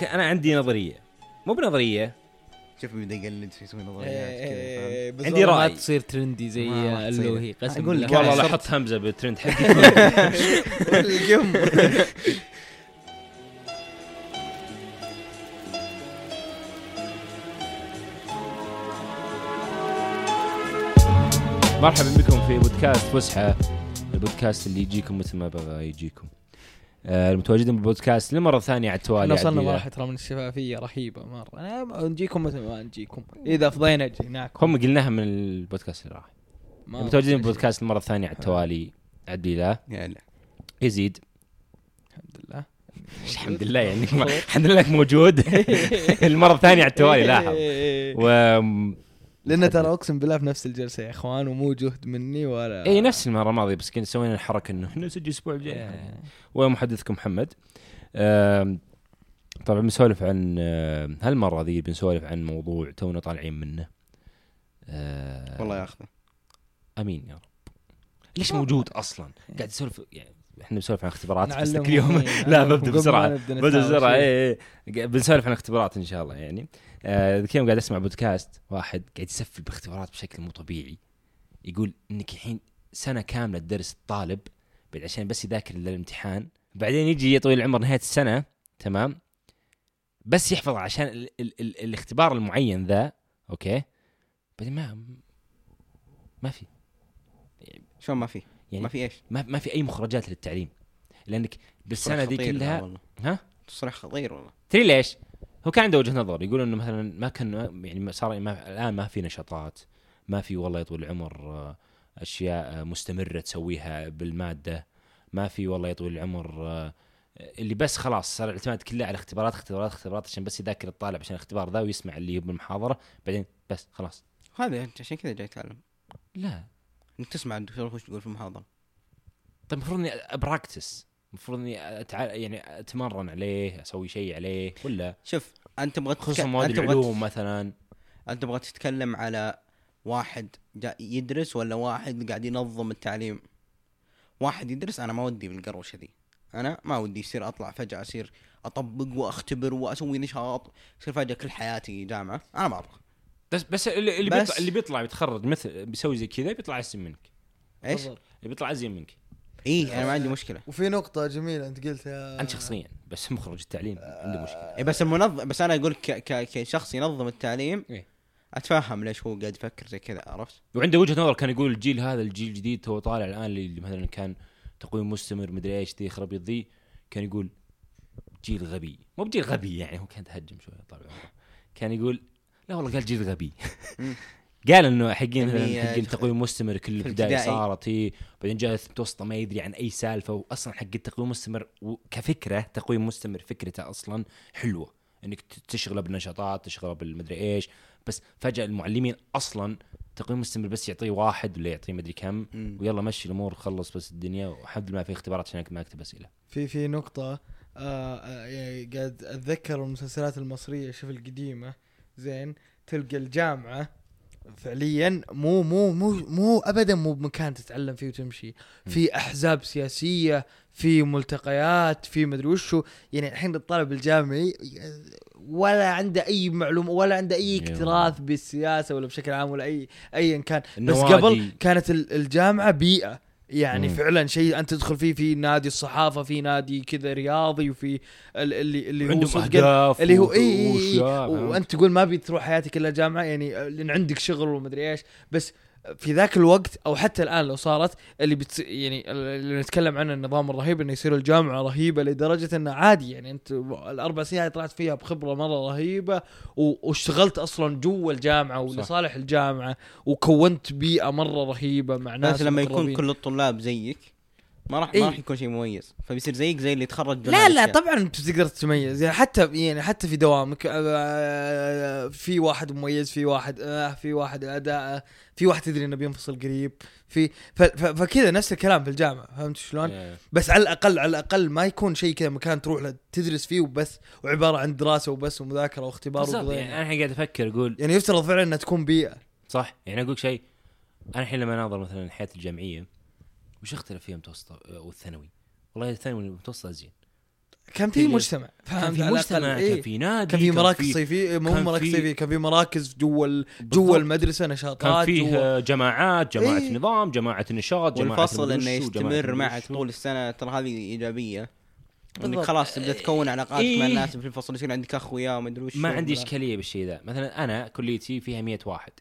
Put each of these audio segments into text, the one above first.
ك- أنا عندي نظرية مو بنظرية شوف بيبدا يقلد في يسوي نظريات إيه، كذا؟ إيه، بس عندي ما رأي. تصير ترندي زي تصير. اللوهي قسم أقول لك. والله لا صرت- حط همزة بالترند حقي مرحبا بكم في بودكاست فسحة البودكاست اللي يجيكم مثل ما بغى يجيكم المتواجدين بالبودكاست للمره الثانية على التوالي وصلنا. مرحلة ترى من الشفافية رهيبة مرة. نجيكم مثل ما نجيكم. إذا فضينا جيناكم. هم قلناها من البودكاست اللي راح. المتواجدين. بالبودكاست المره الثانية على التوالي عبد الله يزيد. الحمد لله. الحمد لله يعني الحمد لله إنك موجود. المرة الثانية على التوالي لاحظ و لأن ترى أقسم بالله في نفس الجلسة يا إخوان ومو جهد مني ولا إي نفس المرة الماضية بس كنا سوينا الحركة إنه نسجل الأسبوع الجاي. إيه. ومحدثكم محمد. طبعا بنسولف عن هالمرة ذي بنسولف عن موضوع تونا طالعين منه. والله ياخذه أمين يا رب. ليش موجود أصلا؟ قاعد نسولف يعني إحنا بنسولف عن اختبارات بس نعلمهم. كل يوم. إيه، لا ببدأ بسرعة. ببدأ بسرعة. اي اي بنسولف عن اختبارات إن شاء الله يعني. آه، ذيك اليوم قاعد أسمع بودكاست واحد قاعد يسفل باختبارات بشكل مو طبيعي يقول إنك الحين سنة كاملة تدرس الطالب بعد عشان بس يذاكر للامتحان بعدين يجي يا طويل العمر نهاية السنة تمام بس يحفظ عشان ال ال ال الاختبار المعين ذا okay بعدين ما ما في شلون ما في؟ يعني ما في إيش؟ ما, ما في أي مخرجات للتعليم لأنك بالسنة ذي كلها. ها تصريح خطير والله تدري ليش؟ هو كان عنده وجهة نظر يقول إنه مثلا ما كان يعني صار ما الآن ما في نشاطات ما في والله يا طويل العمر آه، أشياء آه، مستمرة تسويها بالمادة ما في والله يا طويل العمر آه، اللي بس خلاص صار الاعتماد كله على اختبارات اختبارات اختبارات عشان بس يذاكر الطالب عشان الاختبار ذا ويسمع اللي بالمحاضره بعدين بس خلاص. هذا أنت عشان كذا جاي تعلم لا. انك تسمع الدكتور وش يقول في المحاضرة. طيب المفروض إني practice المفروض إني أتع... يعني أتمرن عليه أسوي شيء عليه ولا؟ شوف أنت تبغى خصوصا مواد العلوم مثلا. أنت تبغى تتكلم على واحد جا يدرس ولا واحد قاعد ينظم التعليم؟ واحد يدرس أنا ما ودي بالقروشه ذي أنا ما ودي يصير أطلع فجأة أصير أطبق وأختبر وأسوي نشاط يصير فجأة كل حياتي جامعة. أنا ما أبغى. بس بس اللي اللي بس- بيطلع اللي بيطلع بيتخرج مثل بيسوي زي كذا بيطلع احسن منك إيش؟ اللي بيطلع ازين منك اي أنا ما عندي مشكلة وفي نقطة جميلة أنت قلتها انت شخصيا بس مخرج التعليم عنده مشكلة إيه بس المنظم بس أنا أقول ك... ك... كشخص ينظم التعليم إيه. أتفهم ليش هو قاعد يفكر زي كذا عرفت؟ وعنده وجهة نظر كان يقول الجيل هذا الجيل الجديد تو طالع الآن اللي مثلا كان تقويم مستمر مدري إيش ذي خرب ذي كان يقول جيل غبي مو بجيل غبي يعني هو كان تهجم شوية طال عمره كان يقول لا والله قال جيل غبي. قال إنه حقين مثلا حقين تقويم مستمر كل الابتدائي. صارت هي بعدين جاء متوسطه ما يدري عن أي سالفة واصلا حق التقويم مستمر و- كفكره تقويم مستمر فكرته أصلا حلوة إنك تشغله بالنشاطات تشغله بالمدري إيش بس فجأة المعلمين أصلا تقويم مستمر بس يعطيه واحد ولا يعطيه مدري كم. ويلا مشي الأمور خلص بس الدنيا والحمد لله في اختبارات عشان ما أكتب أسئلة في في نقطة آه آه، يعني قاعد أتذكر المسلسلات المصرية شوف القديمة زين تلقى الجامعة فعليا مو مو مو مو ابدا مو بمكان تتعلم فيه وتمشي. في أحزاب سياسية في ملتقيات في مدري وشو. يعني الحين الطالب الجامعي ولا عنده أي معلومه ولا عنده أي. اكتراث بالسياسة ولا بشكل عام ولا اي ايا كان. بس. قبل كانت ال- الجامعة بيئة. يعني مم. فعلا شيء أنت تدخل فيه في نادي الصحافة في نادي كذا رياضي وفي ال- اللي اللي هو صدقاً أهداف اللي هو اي؟ وأنت تقول ما بتروح حياتك الا جامعة يعني لأن عندك شغل ومدري إيش بس في ذاك الوقت أو حتى الآن لو صارت اللي بت يعني اللي نتكلم عنه النظام الرهيب إنه يصير الجامعة رهيبة لدرجة إنه عادي يعني أنت الأربع سنين طلعت فيها بخبرة مرة رهيبة و- واشتغلت أصلا جوا الجامعة. ولصالح الجامعة وكونت بيئة مرة رهيبة مع ناس بس لما يكون. كل الطلاب زيك ما راح إيه. ما راح يكون شيء مميز فبيصير زيك زي اللي يتخرج لا لا طبعا انت بتقدر تتميز يعني حتى يعني حتى في دوامك آه، في واحد مميز في واحد آه في واحد أداء في واحد تدري إنه بينفصل قريب في فكذا نفس الكلام في الجامعة فهمت شلون؟ إيه. بس على الأقل على الأقل ما يكون شيء كذا مكان تروح له تدرس فيه وبس وعبارة عن دراسة وبس ومذاكرة واختبار وقضية. يعني أنا الحين قاعد أفكر أقول يعني يفترض فعلا إنها تكون بيئة صح يعني أقول شيء أنا الحين لما أناظر مثلا الحياة الجامعية وش اختلف فيها المتوسطه والثانوي؟ والله الثانوي والمتوسطه زين كان في مجتمع كان في مجتمع الأقل. كان إيه. في نادي كان في مراكز في- صيفيه مو مراكز في- صيفيه كان في مراكز جوا. جوا المدرسة نشاطات كان فيه جوا- آه، جماعات جماعة إيه. نظام جماعة النشاط جماعة والفصل المدري إنه يستمر معك. طول السنة ترى هذه إيجابية انك. خلاص تبدأ تكون علاقات إيه. مع الناس في الفصل يصير عندك اخويا وما أدري وش ما عندي إشكالية بالشيء ذا مثلا أنا كليتي فيها 100 واحد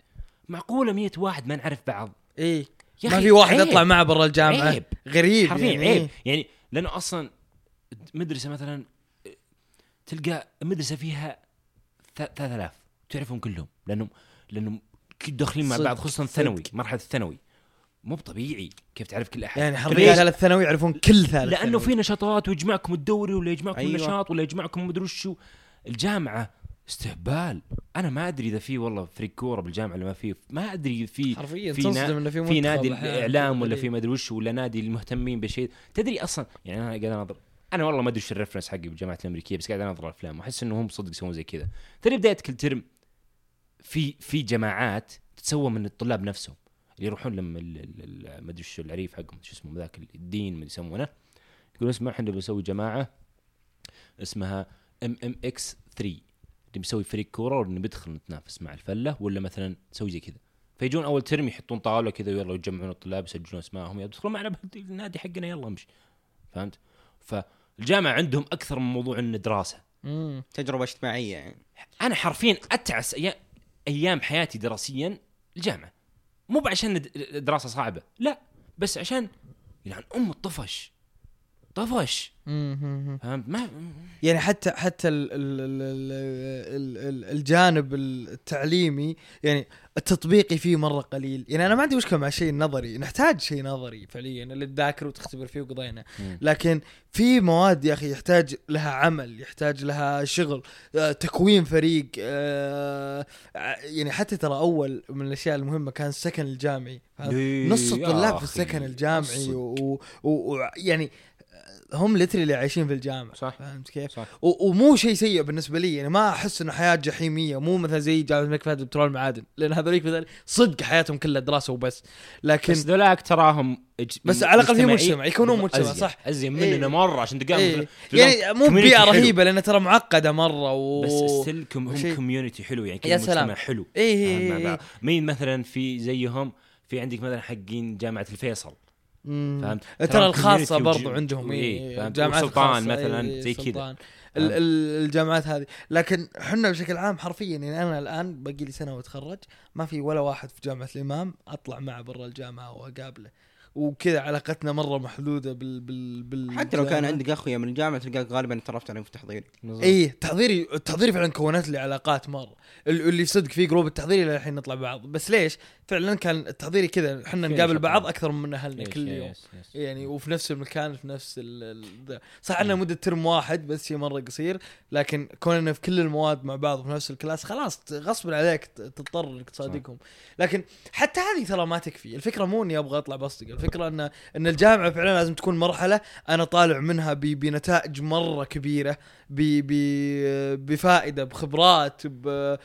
معقولة 100 واحد ما نعرف بعض إيه ما أخي في واحد عيب. اطلع معه برا الجامعة عيب غريب حرفيا يعني عيب يعني لأنه أصلا مدرسة مثلا تلقى مدرسة فيها ث- 3000 تعرفهم كلهم لأنهم لأنهم داخلين مع بعض خصوصا. الثانوي مرحلة الثانوي مو طبيعي كيف تعرف كل أحد يعني؟ حرفيا ثالث ثانوي يعرفون كل ثالث لأنه. في نشاطات ويجمعكم الدوري ولا يجمعكم أيوة. أيوة. نشاط ولا يجمعكم مدري وشو الجامعة استهبال. أنا ما أدري إذا في والله فريق كورة بالجامعة ولا ما في. ما أدري في حرفيا في تصدم نا- إنه في في نادي الإعلام ولا غريب. في ما أدري وش ولا نادي المهتمين بشيء. تدري أصلا يعني أنا قاعد اناظر أنا والله ما أدري وش الريفرنس حقي بالجامعة الأمريكية بس قاعد أناظر الأفلام وأحس انه هم صدق يسوون زي كذا. تدري بداية كل ترم في في جماعات تتسوى من الطلاب نفسهم. اللي يروحون لما ما أدري وش العريف حقهم شو اسمه ذاك الدين ما يسمونه. يقول اسمع إحنا بنسوي جماعة اسمها MMX 3 اللي بيسوي فريق كورة وبندخل نتنافس مع الفلة ولا مثلا تسوي زي كذا. فيجون أول ترم يحطون طاولة كذا ويلا يجمعون الطلاب يسجلون أسمائهم يدخلون معنا بالنادي حقنا يلا امشي. فهمت؟ فالجامعة عندهم أكثر من موضوع إنه دراسة. مم. تجربة اجتماعية يعني. أنا حرفيا أتعس أيام, أيام حياتي دراسيا الجامعة. مو عشان د- دراسة صعبة لا بس عشان يعني أم الطفش. طفش. فهمت ما يعني حتى حتى ال ال ال ال ال ال الجانب التعليمي يعني التطبيقي فيه مرة قليل يعني أنا ما عندي مشكلة مع الشيء النظري نحتاج شيء نظري فعليا اللي تذاكر وتختبر فيه وقضينا. لكن في مواد يا أخي يحتاج لها عمل يحتاج لها شغل آه، تكوين فريق آه، يعني حتى ترى أول من الأشياء المهمة كان السكن الجامعي؟ إيه نص الطلاب في السكن الجامعي. ويعني و... و... هم literally عايشين في الجامعة صح. فهمت كيف؟ صح. ومو شيء سيء بالنسبة لي يعني ما أحس إنه حياة جحيمية مو مثلا زي جامعة الملك فهد بترول معادن لأن هذوليك مثلا صدق حياتهم كلها دراسة وبس لكن بس ذولاك تراهم اج... بس على الأقل في مجتمع، يكونون مجتمع، أزين. صح. أزين مننا إيه. مرة عشان تلقاهم إيه. يعني مو بيئة. رهيبة لأن ترى معقدة مرة و بس still كم هم. community حلو يعني سلام. مجتمع حلو مع إيه بعض. مين مثلا في زيهم في عندك مثلا حقين جامعة الفيصل. فهمت ترى الخاصة برضو عندهم إيه، إيه فهمت؟ الجامعات وسلطان الخاصة، مثلا إيه، زي كذا. سلطان. ال- ال- الجامعات هذه لكن حنا بشكل عام حرفيا يعني أنا الآن باقي لي سنة وأتخرج ما في ولا واحد في جامعة الإمام أطلع معه برا الجامعة وأقابله وكذا علاقتنا مرة محدودة بال بال بال حتى لو كان. عندك اخويا من الجامعة تلقاك غالبا تعرفت عليهم في تحضيري. إيه تحضيري التحضيري فعلا كونت لي علاقات مرة ال- اللي صدق في group التحضيري للحين نطلع بعض بس ليش فعلا كان التحضيري كذا إحنا نقابل بعض. أكثر من اهلنا كل يوم. yes- yes. يعني وفي نفس المكان في نفس ال. صح إنه مدة ترم واحد بس شيء مرة قصير لكن كوننا في كل المواد مع بعض في نفس ال class خلاص ت- غصب عليك تضطر إنك تصادقهم. لكن حتى هذه ترى ما تكفي. الفكرة مو إني أبغى أطلع بصدق الفكرة إن إن الجامعة فعلا لازم تكون مرحلة أنا طالع منها ب- بنتائج مرة كبيرة. بفائدة بخبرات ب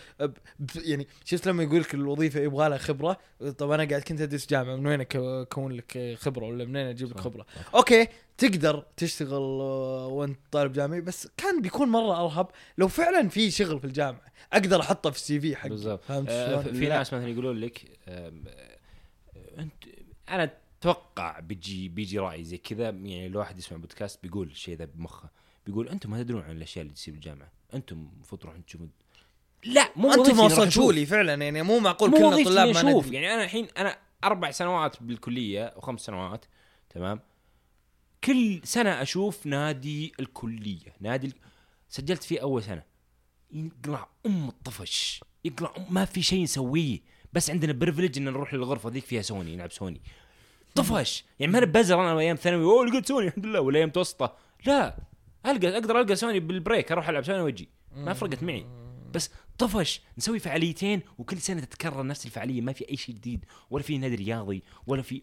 ب يعني شفت لما يقول لك الوظيفة يبغى لها خبرة طب أنا قاعد كنت أدرس جامعة من وين أكون لك خبرة ولا منين أجيب لك. خبرة okay تقدر تشتغل آه، وأنت طالب جامعي بس كان بيكون مرة أرهب لو فعلا في شغل في الجامعة أقدر أحطه في ال CV حقي بالضبط فهمت آه،؟ في. ناس مثلا يقولون لك آه، أنت أنا أتوقع بيجي بيجي رأي زي كذا يعني الواحد يسمع بودكاست بيقول الشيء ذا بمخه بيقول أنتم ما تدرون عن الأشياء اللي تصير بالجامعة. أنتم المفروض تروحون تشوفون. لا مو أنتم ما وصلتوا. لي فعلا يعني مو معقول مو كلنا طلاب ما ندري. يعني أنا الحين أنا أربع سنوات بالكلية أو خمس سنوات تمام؟ كل سنة أشوف نادي الكلية. نادي ال... سجلت فيه أول سنة. يقلع أم الطفش. يقلع أم ما في شيء نسويه. بس عندنا privilege إن نروح للغرفة ذيك فيها سوني نلعب سوني. طفش. يعني ما أنا بزر أنا أيام ثانوي أوه لقيت سوني الحمد لله. ولا أيام متوسطه لا. القى أقدر ألقى سوني بال break أروح ألعب سوني وأجي. ما فرقت معي. بس طفش نسوي فعاليتين وكل سنة تتكرر نفس الفعالية. ما في أي شيء جديد ولا في نادي رياضي ولا في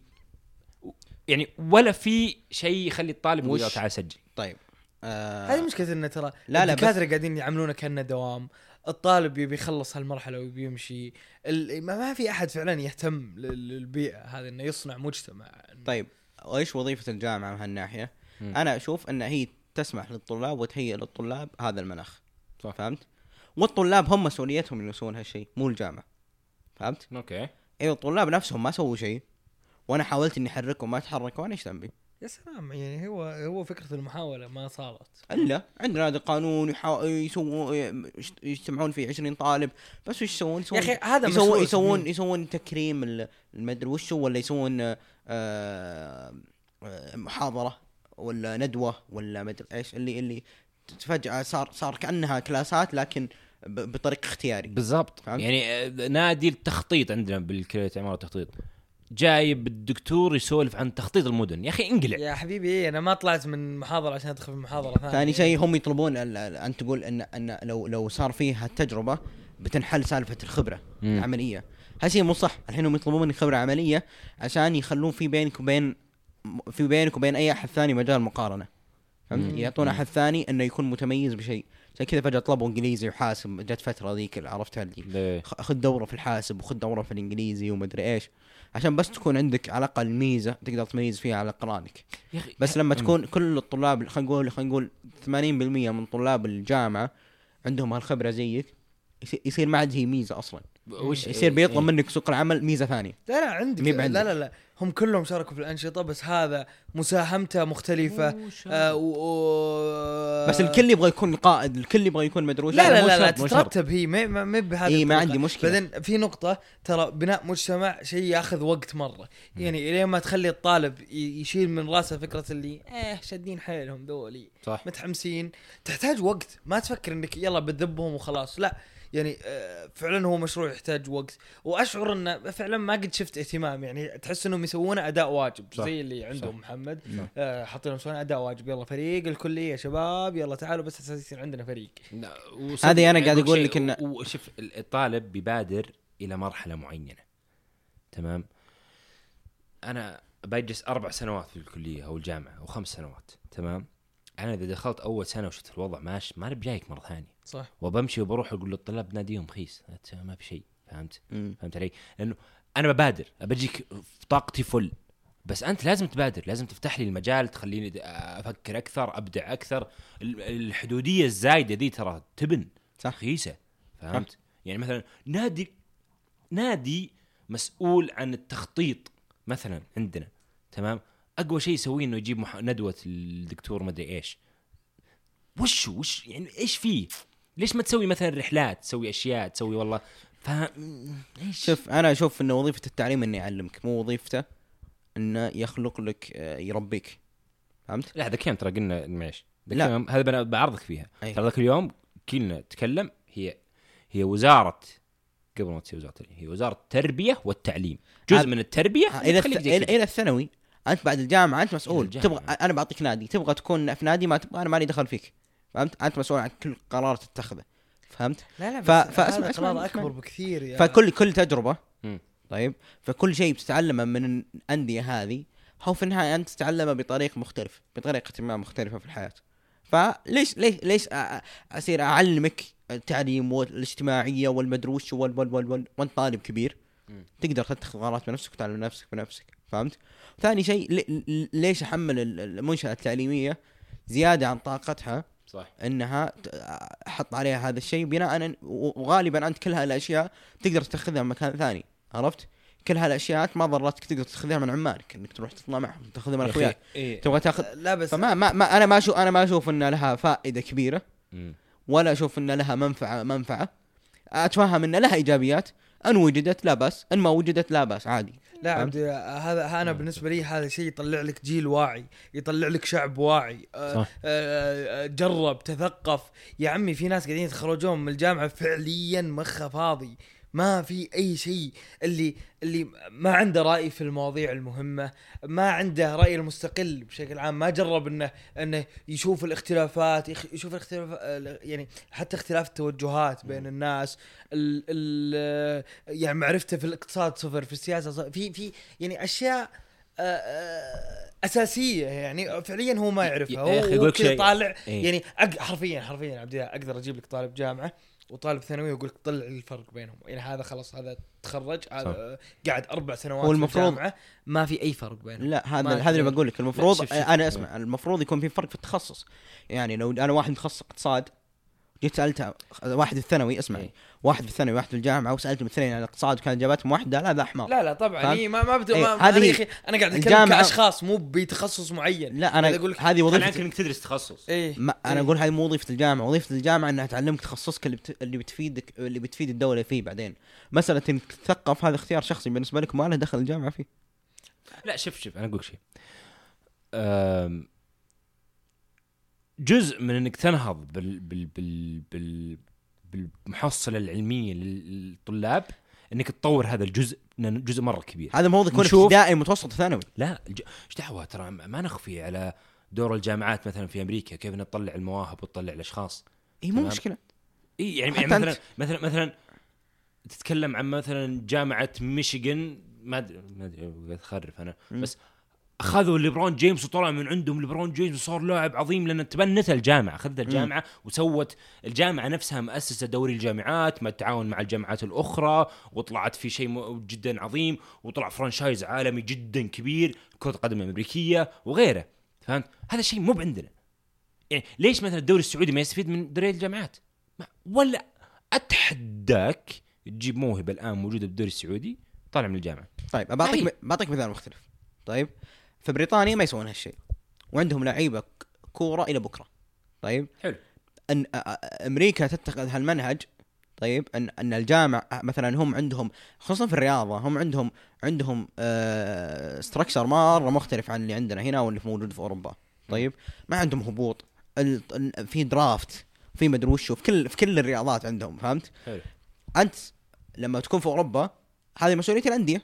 يعني ولا في شيء يخلي الطالب يقول تعال سجل. طيب. آه هذه مشكلة انه ترى لا، لا، الدكاترة قاعدين يعاملونه كأنه دوام. الطالب يبي يخلص هالمرحلة ويبي يمشي ال- ما ما في أحد فعلا يهتم لل- للبيئة هذه إنه يصنع مجتمع. طيب وايش وظيفة الجامعة من هالناحية؟ أنا أشوف إن هي تسمح للطلاب وتهيئ للطلاب هذا المناخ. صح. فهمت؟ والطلاب هم مسؤوليتهم يسوون هالشيء مو الجامعة. فهمت؟ أوكي. أيوه الطلاب نفسهم ما سووا شيء وأنا حاولت إني أحركهم ما تحركوا أنا إيش ذنبي؟ يا سلام يعني هو هو فكرة المحاولة ما صارت. إلا عندنا هذا القانون يحا... يسوون يجتمعون فيه 20 طالب بس وش يسوون؟ يا أخي هذا يسوون يسوون؟ يسوون تكريم ال- المدري وشو ولا يسوون آه، آه، محاضرة. ولا ندوة ولا مدري إيش اللي اللي فجاه صار صار كأنها كلاسات لكن ب- بطريق اختياري. بالضبط؟ يعني آه، نادي التخطيط عندنا بالكليه عمارة التخطيط. جايب الدكتور يسولف عن تخطيط المدن. يا أخي انقلع. يا حبيبي إيه أنا ما طلعت من محاضرة عشان أدخل في محاضرة ثانية ثاني شيء هم يطلبون ال- ال- أن تقول ان إن لو لو صار فيها التجربه بتنحل سالفة الخبرة مم. العملية. هذا شيء مو صح. الحين هم يطلبون مني خبره عمليه عشان يخلون في بينك وبين في بينك وبين أي أحد ثاني مجال مقارنة. فهمت. يعطون. أحد ثاني إنه يكون متميز بشيء. زي كذا فجأة طلبوا إنجليزي وحاسب جت فترة ذيك عرفتها اللي خذ دورة في الحاسب وخذ دورة في الإنجليزي ومدري إيش. عشان بس تكون عندك على الأقل ميزة تقدر تميز فيها على قرآنك. يا أخي بس لما. تكون كل الطلاب خلينا نقول خلينا نقول 80% من طلاب الجامعة عندهم هالخبرة زيك يصير ما عاد هي ميزة أصلا. وش يصير بيطلب إيه. منك سوق العمل ميزة ثانية. لا لا عندك. مي بعندك. لا لا لا. هم كلهم شاركوا في الأنشطة بس هذا مساهمته مختلفة. آه و... و... بس الكل يبغى يكون قائد الكل يبغى يكون مدروس لا لا لا, لا. تترتب هي ما ما- ما بهذه اي ما. عندي مشكلة. بعدين في نقطة ترى بناء مجتمع شيء ياخذ وقت مرة، يعني لين ما تخلي الطالب يشيل من راسه فكرة اللي إيه شادين حيلهم ذولي. صح. متحمسين، تحتاج وقت، ما تفكر إنك يلا بتذبهم وخلاص، لا. يعني آه، فعلا هو مشروع يحتاج وقت، وأشعر انه فعلا ما قد شفت اهتمام يعني تحس إنهم يسوونه أداء واجب صح. زي اللي عندهم صح. محمد صح. آه، حاطين يسوون أداء واجب يلا فريق الكلية شباب يلا تعالوا بس أساس يصير عندنا فريق. هذه أنا يعني قاعد أقول شيء- لك إن- وشوف الطالب بيبادر إلى مرحلة معينة تمام أنا بجلس أربع سنوات في الكلية أو الجامعة أو خمس سنوات تمام أنا إذا دخلت أول سنة وشفت الوضع ماشي ما أنا بجايك مرة ثانية صح. وبمشي وبروح أقول للطلاب ناديهم خيس. ما في شيء. فهمت؟ مم. فهمت علي؟ لأنه أنا ببادر. بجيك في طاقتي فل. بس أنت لازم تبادر. لازم تفتح لي المجال تخليني أفكر أكثر أبدع أكثر. ال- الحدودية الزايدة دي ترى تبن. صح. خيسة. فهمت؟ يعني مثلا نادي نادي مسؤول عن التخطيط مثلا عندنا. تمام؟ أقوى شيء يسويه إنه يجيب مح... ندوة الدكتور مدري إيش. وش وش يعني إيش فيه؟ ليش ما تسوي مثلا رحلات تسوي أشياء تسوي والله؟ فاهم إيش؟ شوف أنا أشوف انه وظيفة التعليم انه يعلمك مو وظيفته إنه يخلق لك آه، يربيك. فهمت؟ لا ذاك اليوم ترى قلنا معليش لا. هذا بنا بعرضك فيها. أي. ترى ذاك اليوم كلنا تكلم هي هي وزاره قبل ما تصير وزارة التعليم هي وزارة التربية والتعليم. جزء هذا- من التربية آه، إلى إلى الثانوي أنت بعد الجامعة أنت مسؤول. الجامعة. تبغى أنا بعطيك نادي تبغى تكون في نادي ما تبغى أنا مالي دخل فيك. فهمت؟ أنت مسؤول عن كل قرار تتخذه فهمت؟ لا لا ف- بس فاسمع- هذا قرار. أكبر بكثير يا فكل كل تجربة مم. طيب فكل شيء بتتعلمه من الأندية هذه هو في النهاية أنت تتعلمه بطريقه مختلفه بطريقة ما مختلفة في الحياة فليش ليش ليش أصير أعلمك التعليم والاجتماعية والمدروس وال وال وال وال وأنت طالب كبير مم. تقدر تتخذ قرارات بنفسك وتعلم نفسك بنفسك فهمت؟ ثاني شيء لي- لي- ليش أحمل ال- المنشأة التعليمية زيادة عن طاقتها صح إنها أحط عليها هذا الشيء بناء وغالبا أنت كل هالأشياء تقدر تاخذها من مكان ثاني عرفت؟ كل هالاشياء ما ضرتك تقدر تاخذها من عمالك إنك تروح تطلع معهم تاخذها من أخوياك إيه. تبغى تاخذ لا بس فما ما, ما أنا ما أشوف أنا ما أشوف إن لها فائدة كبيرة. ولا أشوف إن لها منفعه منفعة أتفهم إن لها إيجابيات إن وجدت لا بأس إن ما وجدت لا بأس عادي لا؟ عبد هذا أنا بالنسبة لي هذا شيء يطلع لك جيل واعي يطلع لك شعب واعي. آه، صح. آه، آه، جرب تثقف. يا عمي في ناس قاعدين يتخرجون من الجامعة فعليا مخه فاضي. ما في أي شيء. اللي اللي ما عنده رأي في المواضيع المهمة ما عنده رأي المستقل بشكل عام ما جرب إنه إنه يشوف الاختلافات يشوف الاختلاف يعني حتى اختلاف التوجهات بين الناس. ال ال يعني معرفته في الاقتصاد صفر في السياسة صفر في في يعني أشياء آه، آه، أساسية يعني فعليا هو ما يعرفها هو شيء. طالع إيه. يعني حرفيا حرفيا عبد الله أقدر أجيب لك طالب جامعة وطالب ثانوي يقول لك طلع الفرق بينهم يعني هذا خلاص هذا تخرج هذا قاعد أربع سنوات هو في المفروض- الجامعة ما في أي فرق بينهم لا هذا هذا اللي في- بقول لك المفروض شوف- شوف. أنا أسمع المفروض يكون في فرق في التخصص يعني لو أنا واحد متخصص اقتصاد جيت سالته واحد في الثانوي اسمع إيه. واحد في الثانوي واحد في الجامعة وسألتهم الاثنين عن الاقتصاد وكان اجاباتهم واحدة لا ذا حمار لا لا طبعا؟ هي ما ما بدو إيه، ما هذه أخي أنا قاعد أتكلم الجامعة- كأشخاص مو بتخصص معين. لا أنا لك- هذه عنك انك تدرس تخصص. إيه. ما أنا إيه. أقول هذه مو وظيفة الجامعة. وظيفة الجامعة إنها تعلمك تخصصك اللي بت... اللي بتفيدك اللي بتفيد الدولة فيه بعدين. مسألة إنك تثقف هذا اختيار شخصي بالنسبة لك ما له دخل الجامعة فيه. لا شوف شوف أنا أقول لك شيء. أم، جزء من إنك تنهض بال بال بال بال بالمحصلة العلمية للطلاب إنك تطور هذا الجزء لأنه جزء مرة كبير هذا المفروض يكون ابتدائي متوسط ثانوي لا الج- إيش دعوة ترى ما نخفي على دور الجامعات مثلا في أمريكا كيف إنها تطلع المواهب وتطلع الأشخاص إي مو. مشكلة إي يعني, يعني مثلا. مثلا مثلا تتكلم عن مثلا جامعة ميشيغان ما ادري ما أدري اخرف أنا. بس أخذوا ليبرون جيمس وطلع من عندهم ليبرون جيمس وصار لاعب عظيم لأن تبنت الجامعة أخذت الجامعة وسوت الجامعة نفسها مؤسسة دوري الجامعات مع التعاون مع الجامعات الأخرى وطلعت في شيء م- جدا عظيم وطلع فرانشايز عالمي جدا كبير كرة القدم الامريكيه وغيره فهمت؟ هذا الشيء مو عندنا يعني ليش مثلا الدوري السعودي ما يستفيد من دوري الجامعات؟ ما ولا أتحداك تجيب موهبة الآن موجودة بالدوري السعودي طالع من الجامعة. طيب. بعطيك بعطيك مثال مختلف. طيب في بريطانيا ما يسوون هالشيء. وعندهم لعيبة كورة إلى بكرة. طيب؟ حلو. أن أمريكا تتخذ هالمنهج طيب؟ أن أن الجامع مثلا هم عندهم خصوصا في الرياضة هم عندهم عندهم ستراكشر مرة مختلف عن اللي عندنا هنا واللي موجود في أوروبا. طيب؟ ما عندهم هبوط. ال- ال- في درافت في مدري وشو في كل في كل الرياضات عندهم فهمت؟ حلو. أنت لما تكون في أوروبا هذه مسؤولية الأندية.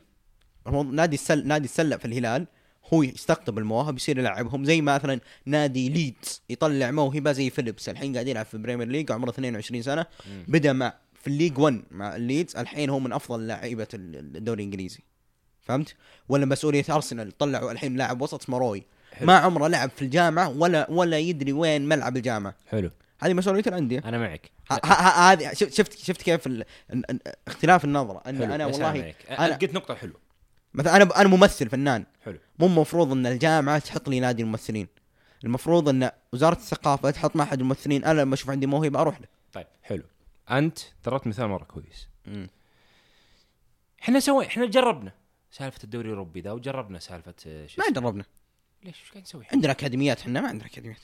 نادي السل نادي السلة في الهلال. هو يستقطب المواهب يصير يلعبهم. زي ما مثلا نادي ليدز يطلع موهبة زي فيليبس. الحين قاعد يلعب في ال Premier League عمره 22 سنة. بدأ مع في ال League 1 مع الليدز الحين هو من أفضل لعيبه ال- الدوري الإنجليزي. فهمت؟ ولا مسؤولية أرسنال. طلعوا الحين لاعب وسط اسمه روي. حلو. ما عمره لعب في الجامعة ولا ولا يدري وين ملعب الجامعة. حلو. هذه مسؤولية الأندية. أنا معك. هذه شفت شفت كيف ال... اختلاف النظره أن حلو. أنا والله أنا قلت نقطة حلوة. مثلا أنا أنا ممثل فنان. حلو. مو المفروض إن الجامعة تحط لي نادي الممثلين. المفروض إن وزارة الثقافة تحط معهد الممثلين. أنا لما أشوف عندي موهبة أروح له. طيب حلو. أنت ضربت مثال مرة كويس. إحنا سوي إحنا جربنا سالفة الدوري الأوروبي ذا وجربنا سالفة آه، شو ما. جربنا. ليش؟ إيش قاعد نسوي؟ عندنا أكاديميات إحنا ما عندنا أكاديميات.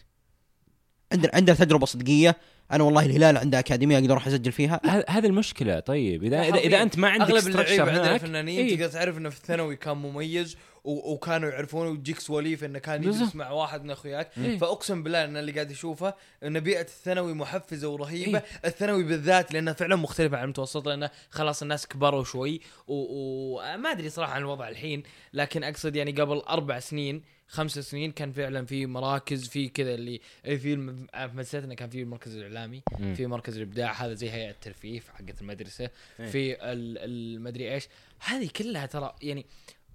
عندنا عندنا تجربة صدقية. أنا والله الهلال عنده أكاديمية أقدر أروح أسجل فيها ه- هذه المشكلة طيب إذا إذا. إذا أنت ما عندك أغلب اللعيبة عندنا فنانين إيه. تقدر تعرف إنه في الثانوي كان مميز. وكانوا يعرفونه ويجيك سواليف إنه كان يجلس. مع واحد من أخوياك إيه. فأقسم بالله إن اللي قاعد اشوفه إن بيئة الثانوي محفزة ورهيبة إيه. الثانوي بالذات لأنها فعلا مختلفة عن المتوسط لأنه خلاص الناس كبروا شوي وما أدري صراحة عن الوضع الحين لكن أقصد يعني قبل أربع سنين خمس سنين كان فعلا في مراكز في كذا اللي في الم- في مدرستنا كان في المركز الإعلامي. في مركز الإبداع هذا زي هيئة الترفيه حقت المدرسة إيه. في ال- المدري إيش هذه كلها ترى يعني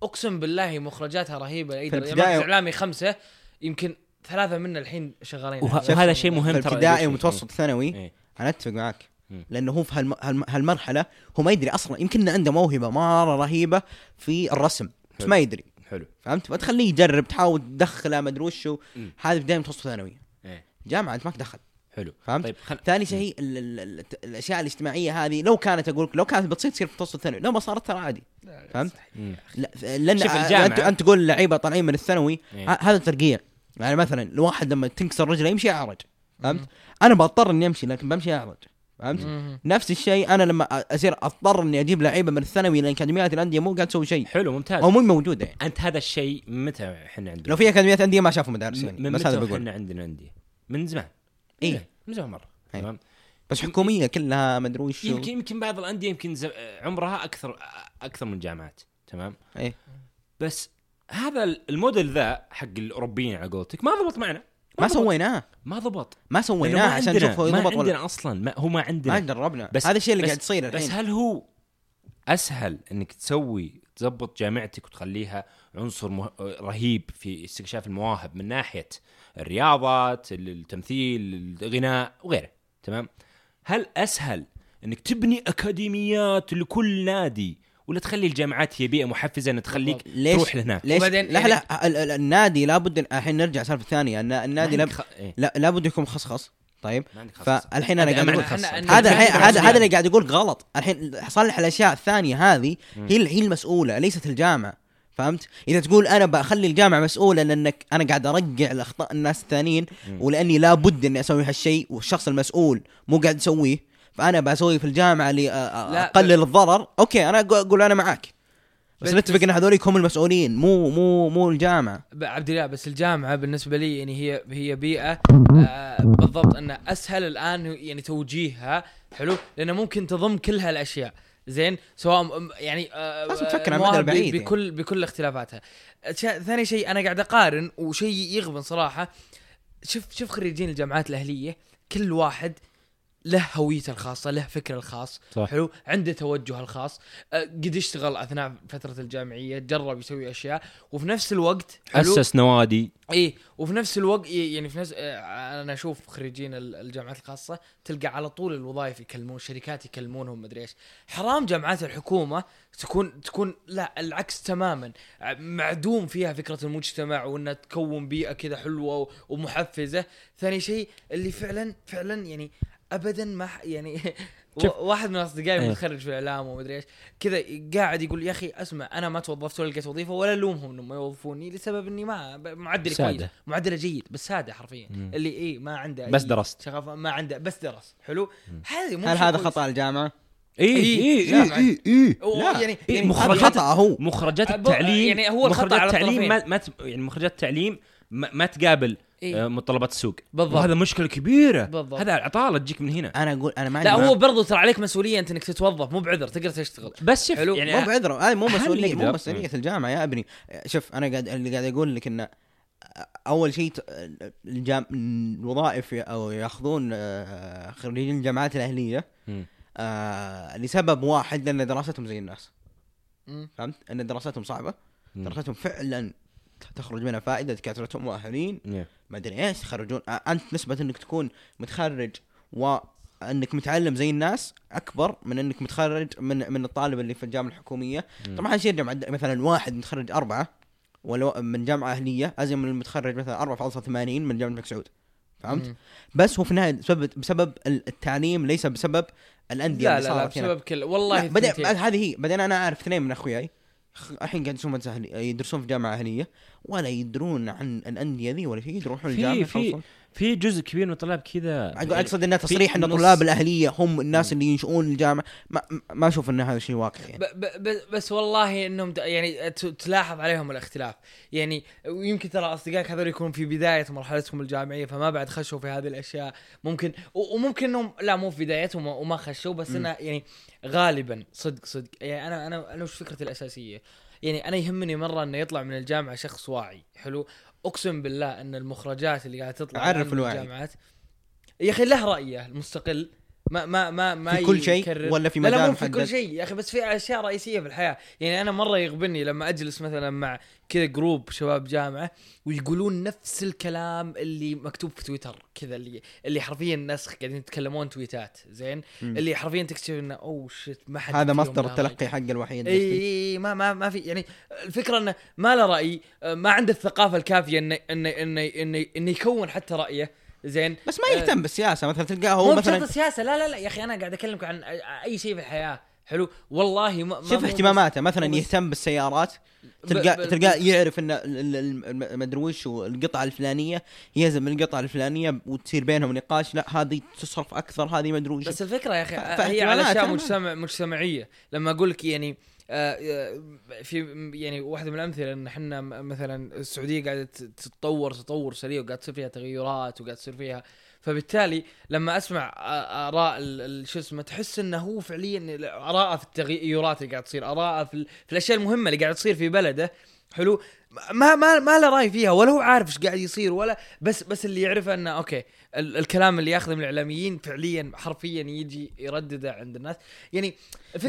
أقسم بالله مخرجاتها رهيبة الابتدائي- المركز الاعلامي خمسة يمكن ثلاثة منا الحين شغالين وه- وهذا شيء مهم في ترى الابتدائي شيء. ومتوسط ثانوي إيه. أنا أتفق معك. لأنه هو في هالم... هالم... هالمرحلة هو ما يدري أصلا يمكن إنه عنده موهبة مرة رهيبة في الرسم بس. ما يدري حلو فهمت فتخليه يجرب تحاول تدخله ما أدري وشو. هذا بدايه متوسط ثانوي إيه. جامعة انت ما تدخل حلو. فهمت؟ طيب خل... ثاني شيء ال- ال- ال- الأشياء الاجتماعية هذه لو كانت أقول لك لو كانت بتصير تصير في متوسط الثانوي لو ما صارت ترى عادي. فهمت؟ لا لأن شوف الجامعة- انت أنت تقول لعيبة طالعين من الثانوي إيه. ه- هذا ترقيع. يعني مثلا الواحد لما تنكسر رجله يمشي اعرج فهمت؟ أنا بضطر إني أمشي لكن بمشي أعرج. فهمت؟ نفس الشيء أنا لما أ- أصير أضطر إني أجيب لعيبة من الثانوي لأن أكاديميات الأندية مو قاعد تسوي شيء. حلو ممتاز. أو مو موجودة يعني. أنت هذا الشيء متى إحنا عندنا؟ لو في أكاديميات أندية ما شافوا مدارس يعني من بس متى هذا بقول. إحنا عندنا أندية؟ من زمان. إيه. من زمان مرة إيه. تمام بس حكومية كلها مدري وش يمكن يمكن بعض الأندية يمكن. عمرها أكثر أكثر من الجامعات تمام إيه بس هذا الموديل ذا حق الأوروبيين على قولتك ما ضبط معنا ما ضبط. سويناه ما ضبط ما سويناه ما عشان نشوف هو ما ولا عندنا أصلا ما هو ما عندنا ما جربنا بس- هذا الشيء اللي قاعد يصير الحين بس هل هو أسهل إنك تسوي تضبط جامعتك وتخليها عنصر مه... رهيب في استكشاف المواهب من ناحية الرياضات التمثيل الغناء وغيره تمام؟ هل أسهل إنك تبني أكاديميات لكل نادي ولا تخلي الجامعات هي بيئة محفزة ان تخليك ليش تروح لهناك؟ ليش وبعدين لا يعني- لا ال- ال- النادي لابد الحين نرجع سالفه ثانية النا- النادي ما لاب عندك خ... إيه. لا لابد يكون مخصص طيب؟ ما عندك خصص. فالحين أنا قاعد أقول هذا هذا هذا اللي قاعد أقول غلط. الحين صلح الأشياء الثانية هذه هي هي المسؤولة ليست الجامعة. فهمت؟ إذا تقول أنا بخلي الجامعة مسؤولة لأنك أنا قاعد أرجع الأخطاء الناس الثانيين. ولأني لابد إني أسوي هالشيء والشخص المسؤول مو قاعد يسويه فأنا بسوي في الجامعة اللي لا، أقلل الضرر. أوكي أنا أقول- أقول أنا معاك. بس بس- نتفق إن هذوليك هم المسؤولين مو مو مو الجامعة. عبد الله بس الجامعة بالنسبة لي يعني هي هي بيئة آه بالضبط ان أسهل الآن يعني توجيهها حلو؟ لأنه ممكن تضم كل هالأشياء. زين؟ سواء يعني آه لازم تفكر على المواهب المدى ب- البعيد يعني. بكل بكل اختلافاتها. ثاني شيء أنا قاعد أقارن وشيء يغبن صراحة. شوف شوف خريجين الجامعات الأهلية كل واحد له هويته الخاصة له فكره الخاص صح. حلو؟ عنده توجه الخاص. أه، قد اشتغل أثناء فترة الجامعية جرب يسوي أشياء وفي نفس الوقت حلو؟ أسس نوادي. إي وفي نفس الوقت يعني في نفس آه، أنا أشوف خريجين ال- الجامعات الخاصة تلقى على طول الوظائف يكلمون الشركات يكلمونهم مدري إيش. حرام جامعات الحكومة تكون تكون لا العكس تماما. ع- معدوم فيها فكرة المجتمع وإنها تكون بيئة كذا حلوة ومحفزة. ثاني شيء اللي فعلا فعلا يعني ابدا ما ح- يعني واحد من أصدقائي إيه. متخرج في الاعلام ومدري إيش كذا قاعد يقول يا أخي أسمع أنا ما توظفت ولا لقيت وظيفة ولا ألومهم إنهم ما يوظفوني لسبب إني ما معدلي سادة. كويس معدلة جيد بس سادة حرفيا مم. اللي إيه ما عنده أي بس درست. شغف ما عنده بس درس حلو هذه مو هل هذا. خطأ الجامعة؟ اي اي لا، اي اي. يعني إيه، يعني مخرجات- خطأ هو مخرجات التعليم يعني هو مخرجات على التعليم. ما, يعني مخرجات التعليم ما, ما تقابل إيه. آه، متطلبات السوق بالضبط. وهذا مشكلة كبيرة بالضبط. هذا عطالة تجيك من هنا أنا أقول أنا ما عندي لا هو برضو ترى عليك مسؤولية أنت إنك تتوظف مو بعذر تقدر تشتغل بس شوف حلو. يعني مو بعذره هذه مو مسؤولية مو؟ مسؤولية الجامعة يا أبني شوف أنا قاعد اللي قاعد أقول لك إنه أول شيء ت- الجام... الوظائف أو ياخذون آه، خريجين الجامعات الأهلية. آه، لسبب واحد لأن دراستهم زي الناس. فهمت؟ إن دراستهم صعبة. دراستهم فعلا تخرج منها فائدة دكاترتهم مؤهلين Yeah. ما أدري إيش يخرجون أنت نسبة إنك تكون متخرج وانك متعلم زي الناس أكبر من إنك متخرج من من الطالب اللي في الجامعة الحكومية. طبعا هالشيء يرجع مثلا واحد متخرج أربعة ولو من جامعة أهلية ازين من المتخرج مثلا 4.80 من جامعة الملك سعود فهمت؟ مم. بس هو في النهاية بسبب بسبب التعليم ليس بسبب الأندية لا لا لا. بسبب كل والله بعدين. هذه هي بعدين أنا أعرف اثنين من أخوياي الحين قاعد يدرسون مدرسة أهلية- يدرسون في جامعة اهليه ولا يدرون عن الأندية ذي ولا شيء يروحون الجامعة في-. في جزء كبير من الطلاب كذا. أقصد إنه تصريح إن طلاب الأهلية هم الناس اللي ينشؤون الجامعة. ما, ما أشوف إن هذا شيء واقعي يعني. ب- ب- ب- بس والله إنهم يعني ت- تلاحظ عليهم الاختلاف. يعني ويمكن ترى أصدقائك هذول يكونوا في بداية مرحلتهم الجامعية فما بعد خشوا في هذه الأشياء. ممكن وممكن انهم لا مو في بدايتهم وما- وما خشوا بس إنه يعني غالبا صدق صدق. يعني أنا أنا أنا وش فكرتي الأساسية؟ يعني أنا يهمني مرة إنه يطلع من الجامعة شخص واعي حلو؟ أقسم بالله إن المخرجات اللي قاعدة تطلع عرف الوعي. الجامعات يا أخي له رأيه المستقل ما ما ما ما في كل شيء ولا في لا لا مجال مو في كل؟ شيء. يا أخي بس في أشياء رئيسية في الحياة. يعني أنا مرة يغبني لما أجلس مثلا مع كذا group شباب جامعة ويقولون نفس الكلام اللي مكتوب في تويتر. كذا اللي اللي حرفيا الناس قاعدين يتكلمون تويتات. زين؟ مم. اللي حرفيا تكتشف إنه oh shit ما حد هذا مصدر التلقي. حق الوحيد. إي إي ما ما ما في يعني الفكرة إنه ما له رأي ما عنده الثقافة الكافية انه انه انه انه, إنه يكون حتى رأيه. زين. بس ما يهتم بالسياسة مثلا تلقاه هو مو مثلا بشرط السياسة لا لا لا. يا أخي أنا قاعد أكلمك عن أي شيء في الحياة. حلو. والله ما شوف مو اهتماماته مو مثلا يهتم بالسيارات ب- تلقاه ب- تلقاه يعرف إن ما أدري وش القطعة الفلانية يهزم القطعة الفلانية وتصير بينهم نقاش لا هذه تصرف أكثر هذه ما أدري وش بس الفكرة يا أخي ف- هي على أشياء مجتمع مجتمعية. لما أقول لك يعني آه، آه، في يعني واحدة من الأمثلة إن إحنا مثلا السعودية قاعدة تتطور تطور سريع وقاعد تصير فيها تغيرات وقاعد تصير فيها فبالتالي لما أسمع آراء شو اسمه تحس إنه هو فعليا اراءه في التغيرات اللي قاعد تصير اراءه في, في الأشياء المهمة اللي قاعد تصير في بلده. حلو؟ ما ما ما له رأي فيها ولا هو عارف إيش قاعد يصير ولا بس بس اللي يعرفه إنه أوكي ال- الكلام اللي ياخذه من الإعلاميين فعليا حرفيا يجي يردده عند الناس. يعني فكرة.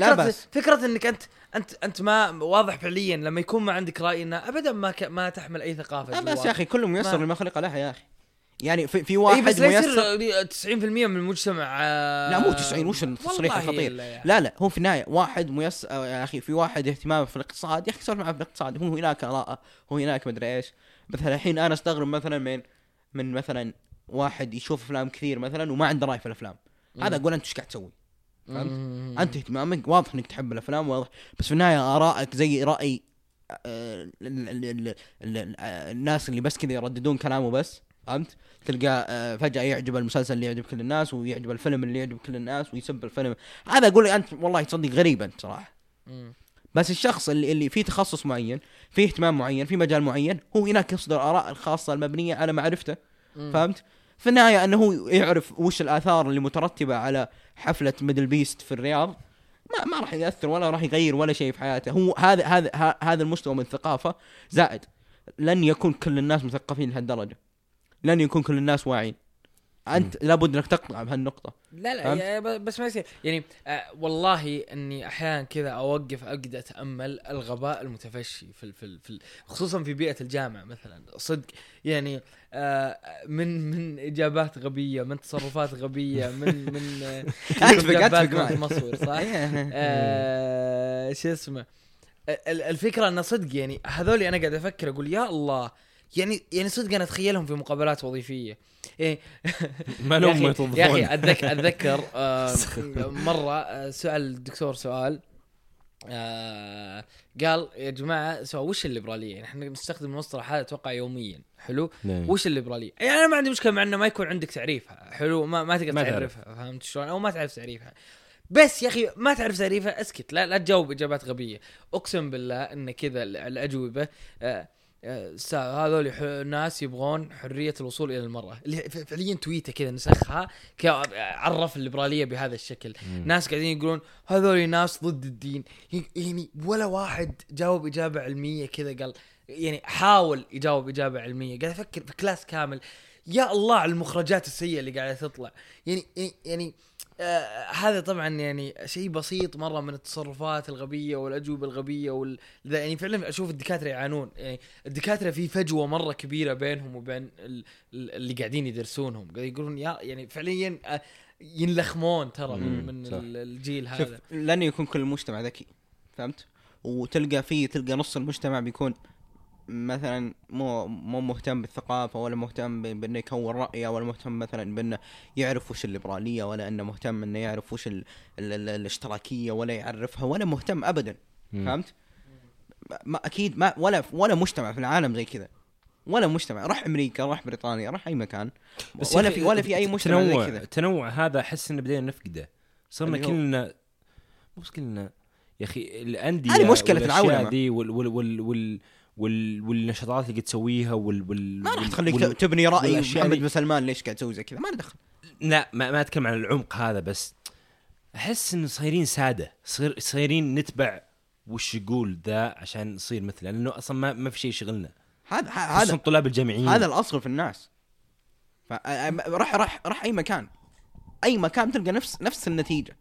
فكرة إنك أنت انت أنت ما واضح فعليا لما يكون ما عندك رأي إنه ابدا ما ك ما تحمل أي ثقافة بس. يا أخي كل ميسر ما- لما خلق له يا أخي. يعني في, في واحد بس لا ميسر يصير 90% من المجتمع آه، لا مو 90 وش التصريح الخطير لا يا لا لا هو في النهاية واحد ميسر آه، يا أخي في واحد اهتمامه في الاقتصاد يا أخي سولف معه في الاقتصاد هو هناك آراءه هو هناك مدري إيش. مثلا الحين أنا أستغرب مثلا من من مثلا واحد يشوف أفلام كثير مثلا وما عنده رأي في الأفلام. هذا أقول أنت إيش قاعد تسوي؟ فهمت؟ أنت اهتمامك واضح إنك تحب الأفلام واضح بس في النهاية آرائك زي رأي آه، آه، الناس اللي بس كذا يرددون كلامه بس فهمت؟ تلقى آه، فجأة يعجب المسلسل اللي يعجب كل الناس ويعجب الفيلم اللي يعجب كل الناس ويسب الفيلم هذا أقول لك أنت والله تصدق غريب أنت صراحة مم. بس الشخص اللي اللي فيه تخصص معين فيه اهتمام معين في مجال معين هو هناك يصدر آراء الخاصة المبنية على معرفته. فهمت؟ في النهاية أنه يعرف وش الآثار اللي مترتبة على حفلة ميدل بيست في الرياض. ما ما راح يأثر ولا راح يغير ولا شيء في حياته. هو هذا هذا هذا المستوى من الثقافه زائد لن يكون كل الناس مثقفين لهالدرجة. لن يكون كل الناس واعيين. أنت لابد إنك تقطع بهالنقطة. لا لا بس ما يصير. يعني آه والله إني أحيانا كذا أوقف اقعد أتأمل الغباء المتفشي في ال في, ال في ال خصوصا في بيئة الجامعة مثلا. صدق يعني آه من من إجابات غبية من تصرفات غبية من من آه، بالكم معك. مصور صح؟ آه شو اسمه؟ ال- الفكرة إنه صدق يعني هذول أنا قاعد أفكر أقول يا الله يعني يعني صدق أنا أتخيلهم في مقابلات وظيفية يعني ما لهم يتوظفون يا أخي اتذكر أتذكر آه مرة آه، سأل الدكتور سؤال آه قال يا جماعة سو وش الليبرالية؟ يعني إحنا نستخدم المصطلح هذا أتوقع يوميا حلو؟ نعم. وش الليبرالية؟ يعني أنا ما عندي مشكلة مع إنه ما يكون عندك تعريفها حلو ما, ما تقدر ما تعرف. تعرفها فهمت شلون؟ أو ما تعرف تعريفها بس يا أخي ما تعرف تعريفها اسكت لا لا تجاوب إجابات غبية أقسم بالله إن كذا ال- الأجوبة آه هذول ناس يبغون حرية الوصول إلى المرأة. اللي فعليا تويته كذا نسخها عرف الليبرالية بهذا الشكل. مم. ناس قاعدين يقولون هذول ناس ضد الدين. يعني ولا واحد جاوب إجابة علمية كذا قال يعني حاول يجاوب إجابة علمية. قاعد أفكر في كلاس كامل. يا الله على المخرجات السيئة اللي قاعدة تطلع. يعني يعني آه هذا طبعا يعني شيء بسيط مرة من التصرفات الغبية والأجوبة الغبية وال يعني فعلا أشوف الدكاترة يعانون يعني الدكاترة في فجوة مرة كبيرة بينهم وبين ال- ال- اللي قاعدين يدرسونهم يقولون يا يعني فعليا آه، ينلخمون ترى من من صح. الجيل شوف هذا لن يكون كل المجتمع ذكي فهمت؟ وتلقى فيه تلقى نص المجتمع بيكون مثلا مو مو مهتم بالثقافة ولا مهتم بأنه يكون رأيه ولا مهتم مثلا بأنه يعرف وش الليبرالية ولا أنه مهتم أنه يعرف وش ال ال ال الاشتراكية ولا يعرفها ولا مهتم ابدا مم. فهمت؟ ما أكيد ما ولا ولا مجتمع في العالم زي كذا ولا مجتمع راح أمريكا راح بريطانيا راح أي مكان بس ولا في ولا في أي مجتمع زي تنوع كذا التنوع هذا أحس إنه بدينا نفقده صرنا كلنا مو بس كلنا يا أخي الأندية هذه مشكلة والأشياء العولمة. دي وال وال وال وال وال والنشاطات اللي تسويها وال وال ما راح تخليك وال- تبني رأي محمد بن سلمان ليش قاعد تسوي زي كذا. ما له دخل. لا ما, ما أتكلم عن العمق هذا بس أحس انه صايرين سادة صير صايرين نتبع وش يقول ذا عشان نصير مثله لأنه أصلا ما, ما في شيء يشغلنا. هذا هذا الطلاب الجامعيين. هذا الأصل في الناس. راح راح راح أي مكان. أي مكان تلقى نفس نفس النتيجة.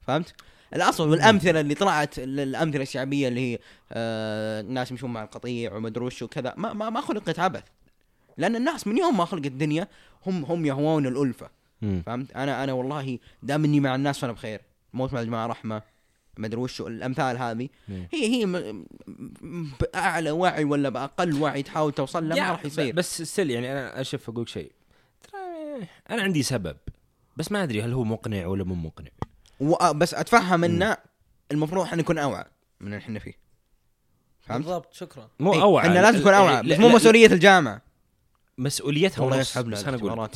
فهمت؟ الاصل والامثله اللي طلعت ال- الأمثلة الشعبية اللي هي آه الناس يمشون مع القطيع ومدري وش وكذا ما ما, ما خلقت عبث. لأن الناس من يوم ما خلقت الدنيا هم هم يهوون الألفة. مم. فهمت؟ أنا أنا والله دام إني مع الناس فأنا بخير. موت مع الجماعة رحمة مدري وش الأمثال هذه. مم. هي هي بأعلى وعي ولا بأقل وعي تحاول توصل له ما راح يصير. بس ستيل يعني أنا أشوف أقول شيء. ترى أنا عندي سبب بس ما أدري هل هو مقنع ولا مو مقنع. بس أتفهم إنه المفروض إحنا نكون أوعى من اللي إحنا فيه. فهمت؟ بالضبط شكرا. مو إيه، أوعى. إحنا لازم نكون أوعى بس مو مسؤولية الجامعة. مسؤوليتها والله ونص يسحبنا بس أنا أقول.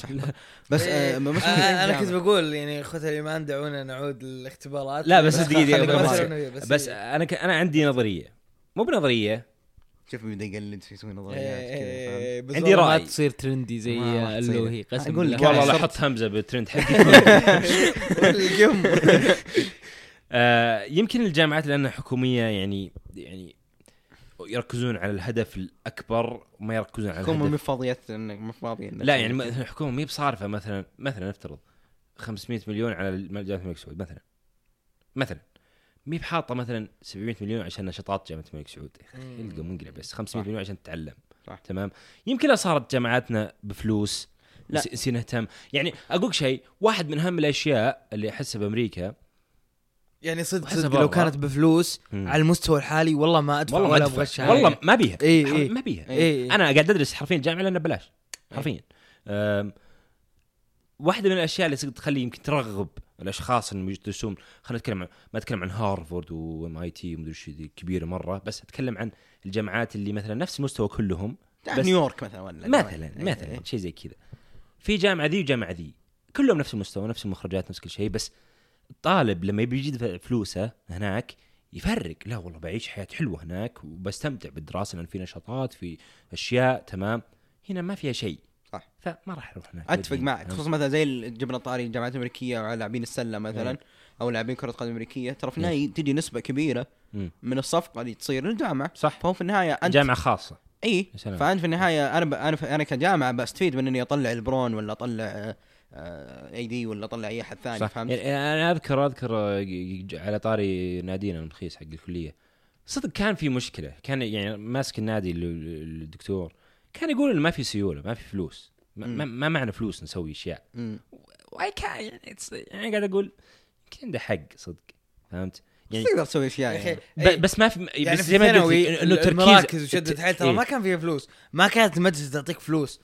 بس إيه، آه آه، أنا كنت. بقول يعني اخوة الايمان دعونا نعود للاختبارات. لا، بس دقيقة، خلينا بس- بس, أنا ك... أنا عندي نظرية. مو بنظرية. شوف بيبدا يقلد يسوي إيه، نظريات كذا فهمت؟ إيه، بس عندي رأي. ما تصير ترندي زي تصير. اللوهي قسم أقول لك. والله لا صرت- أحط همزة بالترند حقي آه يمكن الجامعات لأنها حكومية يعني يعني يركزون على الهدف الأكبر وما يركزون على الهدف مو فاضية انك مو فاضية إنك لا يعني. الحكومة ما هي بصارفة مثلا مثلا نفترض 500 مليون على جامعه الملك سعود مثلا مثلا مي بحاطة مثلا 700 مليون عشان نشاطات جامعة الملك سعود يلقى منقلب بس 500 صح. مليون عشان تتعلم صح. تمام يمكن لو صارت جامعاتنا بفلوس لا. نهتم يعني أقول شيء واحد من أهم الأشياء اللي أحسها بأمريكا يعني صدق صدق لو. كانت بفلوس مم. على المستوى الحالي والله ما أدفع والله ولا. أبغى الشهاده والله ما بيها إيه، إيه. ما بيها إيه. أنا قاعد أدرس حرفيا جامعة لأنه بلاش حرفيا أم، واحدة من الأشياء اللي تخلي يمكن ترغب الأشخاص إنهم يدرسون خلينا نتكلم عن ما أتكلم عن هارفارد و MIT ومدري إيش كبيرة مرة بس أتكلم عن الجامعات اللي مثلا نفس المستوى كلهم بس نيويورك مثلا ولا مثلا إيه، مثلا إيه. شيء زي كذا في جامعة ذي وجامعة ذي كلهم نفس المستوى نفس المخرجات نفس كل شيء بس الطالب لما يبي يجد فلوسه هناك يفرق لا والله بعيش حياة حلوة هناك وبستمتع بالدراسة لأن في نشاطات في أشياء تمام هنا ما فيها شيء صح. فما راح أروح هناك أتفق. معك خصوصا مثلا زي الجبنه الطاري الجامعات الامريكيه لاعبين السلة مثلا إيه. أو لاعبين كرة قدم أمريكية ترى في إيه. النهايه تجي نسبة كبيرة. من الصفقة اللي تصير للجامعة. صح. فهو في النهاية أنت جامعة خاصة. إي. فانت في النهاية أنا ب... أنا ف... أنا كجامعة بستفيد من إني أطلع البرون ولا أطلع إي دي ولا أطلع أي أحد ثاني فهمت؟ يعني أنا اذكر أذكر آه، على طاري نادينا المخيس حق الكلية. صدق كان في مشكلة. كان يعني ماسك النادي ال- ال- الدكتور. كان يقول إنه ما في سيولة ما في فلوس. ما, ما, معنى فلوس نسوي أشياء. واي كان يعني, يعني قاعد أقول عنده حق صدق فهمت؟ يعني تقدر تسوي اشياء يا يعني إيه. بس ما في يعني بس زي ما قلت إنه تركيز المراكز الت- حيل ترى إيه. ما كان فيها فلوس ما كانت المدرسة تعطيك فلوس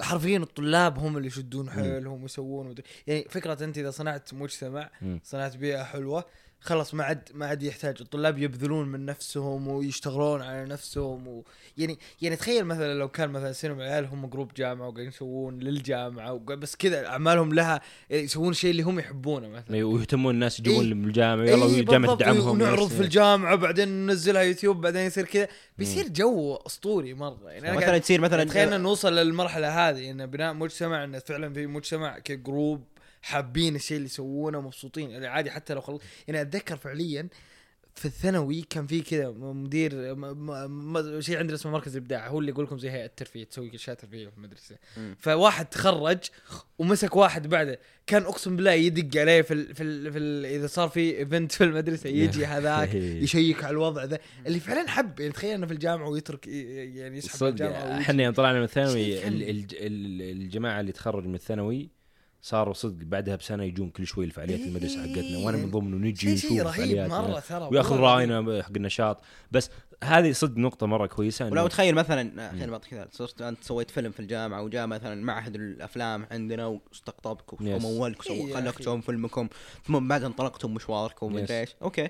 حرفيا الطلاب هم اللي يشدون حيلهم ويسوون. يعني فكرة أنت إذا صنعت مجتمع. صنعت بيئة حلوة خلاص ما عاد ما عاد يحتاج. الطلاب يبذلون من نفسهم ويشتغلون على نفسهم و... يعني يعني تخيل مثلا لو كان مثلا سينما عيال هم group جامعة وقاعدين يسوون للجامعة بس كذا أعمالهم لها يسوون الشيء اللي هم يحبونه مثلا. ويهتمون الناس يجون إيه. الجامعة يلا إيه الجامعة تدعمهم ونعرض في الجامعة بعدين ننزلها يوتيوب بعدين يصير كذا. بيصير جو أسطوري مرة. يعني مثلا تصير مثلا تخيلنا نوصل للمرحلة هذه إن بناء مجتمع انه فعلا في مجتمع ك group حابين الشيء اللي يسوونه ومبسوطين يعني عادي حتى لو خلص. يعني أتذكر فعليا في الثانوي كان في كذا مدير م... م... م... شيء عندنا اسمه مركز إبداع. هو اللي يقول لكم زي هيئة الترفيه تسوي اشياء ترفيهيه في المدرسة. مم. فواحد تخرج ومسك واحد بعده. كان أقسم بالله يدق عليه في ال... في, ال... في ال... إذا صار في event في المدرسة يجي هذاك يشيك على الوضع ذا. اللي فعلا حب. يعني تخيل إنه في الجامعة ويترك يعني يسحب الجامعة. إحنا يوم طلعنا من الثانوي الجماعة اللي تخرج من الثانوي صاروا صدق بعدها بسنة يجون كل شوي الفعاليات إيه، المدرسة حقتنا وأنا من ضمنه نجي شيء شيء نشوف رهيب مرة ترى وياخذ. راينا حق النشاط بس هذه صدق نقطة مرة كويسة ولو تخيل مثلا الحين بعطيك مثال صرت أنت سويت فيلم في الجامعة وجاء مثلا معهد الأفلام عندنا واستقطبك. ومولك إيه أخي. تسوون فيلمكم ثم بعد انطلقتم مشواركم Yes. ومدري إيش أوكي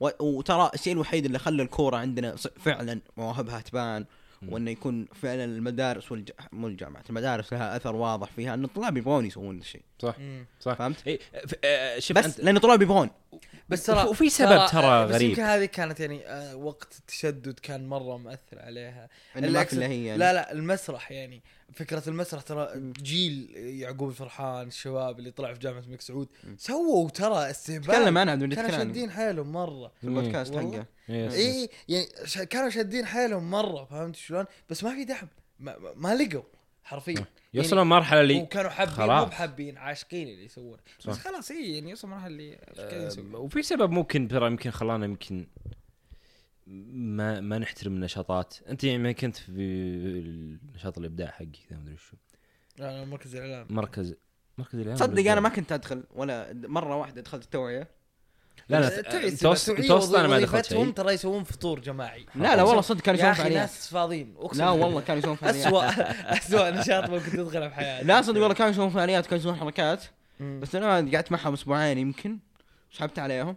و- وترى الشيء الوحيد اللي خلى الكورة عندنا ص- فعلا مواهبها تبان. وإنه يكون فعلا المدارس والج... مو الجامعات المدارس لها أثر واضح فيها إن الطلاب يبغون يسوون الشيء صح مم. صح فهمت؟ إيه ف- آه، بس أنت لأن الطلاب يبغون بس ترى وفي سبب ترى بس غريب. يمكن هذه كانت يعني آه، وقت التشدد كان مرة مؤثر عليها. ما كلها هي يعني. لا لا المسرح يعني. فكرة المسرح ترى جيل يعقوب الفرحان الشباب اللي طلع في جامعة الملك سعود. سووا ترى استهبال. تكلم عنها بدون كانوا شادين حيلهم مرة. في البودكاست. حقه. اي يعني كانوا شادين حيلهم مرة فهمت شلون؟ بس ما في دعم. ما- ما لقوا. حرفيا. يوصلون مرحلة اللي وكانوا حابين خلاص. مو بحابين عاشقين اللي يسوونه صح. بس خلاص اي يعني يوصل مرحلة اللي يسوون. آه، وفي سبب ممكن ترى يمكن خلانا يمكن ما ما نحترم النشاطات. أنت يعني ما كنت في نشاط الإبداع حقي كذا مدري شو. لا، مركز الإعلام. مركز مركز الإعلام تصدق أنا ما كنت أدخل ولا مرة واحدة دخلت التوعية. لا لا التوعية متوسط أنا ما دخلت شيء. ترى يسوون فطور جماعي. لا لا والله صدق كانوا يا يسوون أخي فعاليات ناس فاضيين. أقسم لا. والله كانوا يسوون فعاليات اسوء اسوء نشاط ممكن تدخله في حياتك. لا صدق والله كانوا يسوون فعاليات كانوا يسوون حركات. بس أنا قعدت معهم أسبوعين يمكن. سحبت عليهم.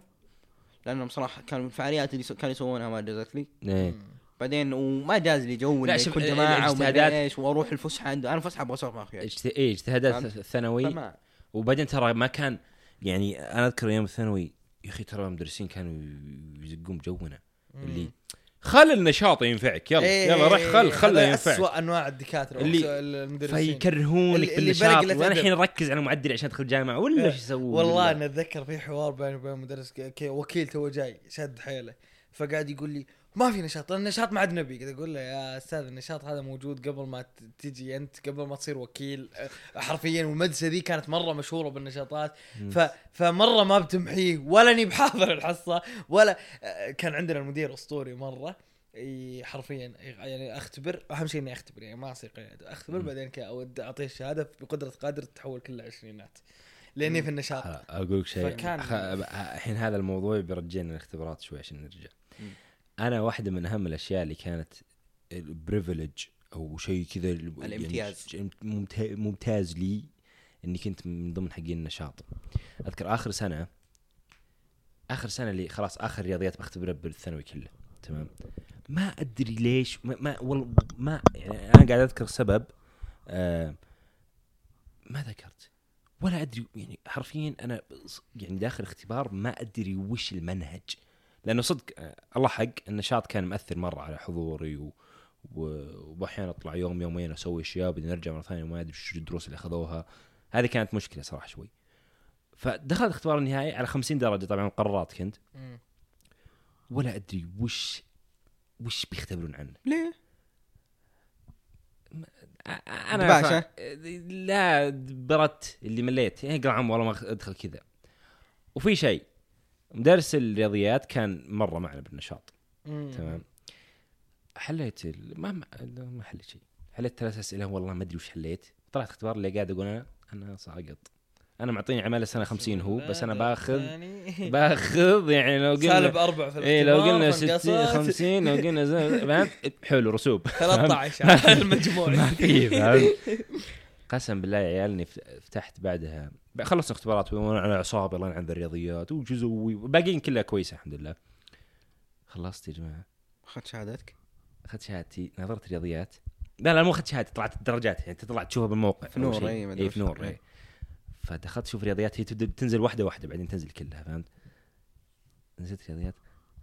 لأنهم صراحة كانوا الفعاليات اللي كانوا يسوونها ما جازت لي. إيه. بعدين وما جاز لي جو لا، شوف، جماعة وما إيش وأروح الفسحة عنده أنا فسحة أبغى اسولف مع اخوياي اجت- إيه اجتهادات فما. وبعدين ترى ما كان يعني أنا أذكر أيام الثانوي يا أخي ترى المدرسين كانوا يزقون بجونا. اللي خل النشاط ينفعك يلا إيه، يلا روح خل خله هذا ينفعك. اسوء أنواع الدكاترة اللي- المدرسين. فيكرهونك بالنشاط وأنا. الحين اركز على معدلي عشان أدخل جامعه ولا إيه. إيش يسوون والله أنا أتذكر في حوار بيني وبين مدرس وكيل تو جاي شد حيله فقاعد يقول لي ما في نشاط النشاط ما عاد نبي. قاعد أقول له يا أستاذ النشاط هذا موجود قبل ما تجي أنت قبل ما تصير وكيل أه، حرفيا. والمدرسة ذي كانت مرة مشهورة بالنشاطات. ف فمرة ما بتمحيه ولا إني بحاضر الحصة ولا أه، كان عندنا المدير أسطوري مرة. حرفيا يعني أختبر أهم شيء إني أختبر يعني ما أصير قياد أختبر مم. بعدين أود أعطيه الشهادة بقدرة قادر تحول كلها عشرينات. لأني في النشاط. أقول لك شيء الحين هذا الموضوع بيرجعنا الاختبارات شوي عشان نرجع. مم. أنا واحدة من أهم الأشياء اللي كانت البريفليج أو شيء كذا يعني الامتياز. ممتا- ممتاز لي إني كنت من ضمن حقين النشاط. أذكر آخر سنة آخر سنة اللي خلاص آخر رياضيات بختبرها بالثانوي كله تمام؟ ما أدري ليش ما, ما والله ما يعني أنا قاعد أذكر سبب آه ما ذكرت. ولا أدري يعني حرفيا أنا يعني داخل اختبار ما أدري وش المنهج. لأنه صدق آه، الله حق النشاط كان مأثر مرة على حضوري و واحيانا أطلع يوم يومين أسوي أشياء بعدين ارجع مرة ثانية وما أدري وش الدروس اللي أخذوها. هذه كانت مشكلة صراحة شوي. فدخلت اختبار النهائي على 50 درجة طبعا مقررات كنت. ولا أدري وش وش بيختبرون عنه. ليه؟ أنا دباشة؟ لا برت اللي مليت. يعني قال عم والله ما أدخل كذا. وفي شيء مدرس الرياضيات كان مرة معنا بالنشاط. تمام. حليت ال... ما ما حليت شيء. حليت ثلاث أسئلة والله ما أدري وش حليت. طلعت اختبار اللي قاعد أقول أنا أنا ساقط أنا معطيني عمالة سنة 50 هو بس أنا باخذ باخذ يعني لو قلنا سالب أربع في إيه لو قلنا 60 فانقصت. 50 لو قلنا فهمت؟ حلو رسوب. 13 على المجموع. ما في قسم بالله يا عيال اني فت- فتحت بعدها خلصت اختبارات على اعصابي الله يلعن الرياضيات وش أسوي باقيين كلها كويسة الحمد لله. خلصت يا جماعة. أخذت شهادتك؟ أخذت شهادتي نظرت رياضيات. لا لا مو أخذت شهادتي طلعت الدرجات يعني تطلع تشوفها بالموقع. في نور، أي في نور. إي. فدخلت أشوف رياضيات هي تبدأ تنزل واحدة واحدة بعدين تنزل كلها فهمت؟ نزلت رياضيات.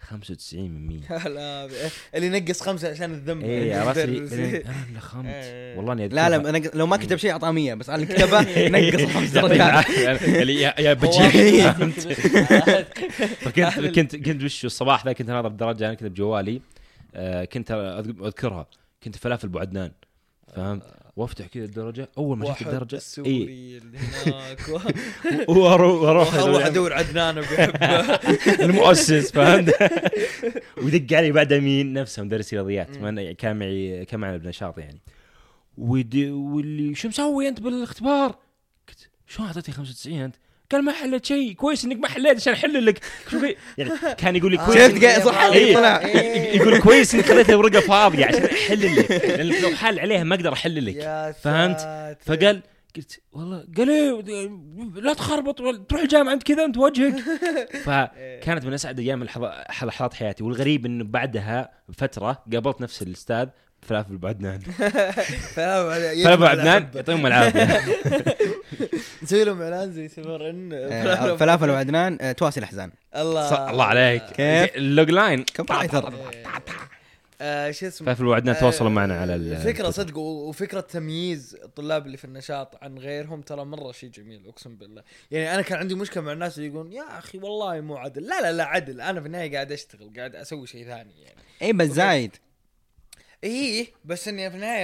95 من 100 لا اللي نقص خمسة عشان الذنب. اي عرفت لي أنا اللي خمت إيه. والله اني لا لا. أنا لو ما كتب شيء أعطاه 100 بس على اللي كتبه نقص خمس يعطيك درجات. اللي يا يا بجي فهمت. فكنت كنت كنت وش الصباح ذا كنت ناظر الدرجة أنا كنت بجوالي. آه، كنت أذ- أذكرها. كنت فلافل أبو عدنان. فهمت؟ وافتح كذا الدرجة. أول ما شفت الدرجة السوري اللي هناك. وأروح أروح أدور. عدنان المؤسس فهمت؟ ويدق علي بعدها مين؟ نفسه مدرس رياضيات. كان معي كان معنا بنشاط يعني. ودي واللي شو مسوي أنت بالإختبار؟ قلت شلون أعطيتني 95 أنت؟ قال ما حليت شيء. كويس إنك ما حليت عشان أحل لك. شوف يعني كان يقول لي كويس شفت إنك- قاعد صح علي إيه. طلع. يقول كويس إنك خليتها ورقه فاضيه عشان أحل لك. لأن لو حال عليها ما أقدر أحل لك. فهمت؟ فقال قلت والله. قال إيه لا تخربط تروح الجامعة أنت كذا أنت وجهك. فكانت من أسعد أيام الحظ- لحظات حياتي. والغريب إنه بعدها بفترة قابلت نفس الأستاذ فلافل ابو عدنان فلافل فلافل ابو عدنان يعطيهم العافية. نسوي لهم إعلان زي سمر ان آه، فلافل وعدنان آه، تواسي الاحزان الله. الله عليك. كيف؟ ال logline. آه، شو اسمه؟ فلافل ابو عدنان تواصلوا معنا على ال- الفكرة صدق و- وفكرة تمييز الطلاب اللي في النشاط عن غيرهم ترى مرة شيء جميل أقسم بالله. يعني أنا كان عندي مشكلة مع الناس اللي يقولون يا أخي والله مو عدل. لا لا لا عدل. أنا في النهاية قاعد أشتغل قاعد أسوي شيء ثاني يعني. اي بس زايد. إيه بس إني في النهاية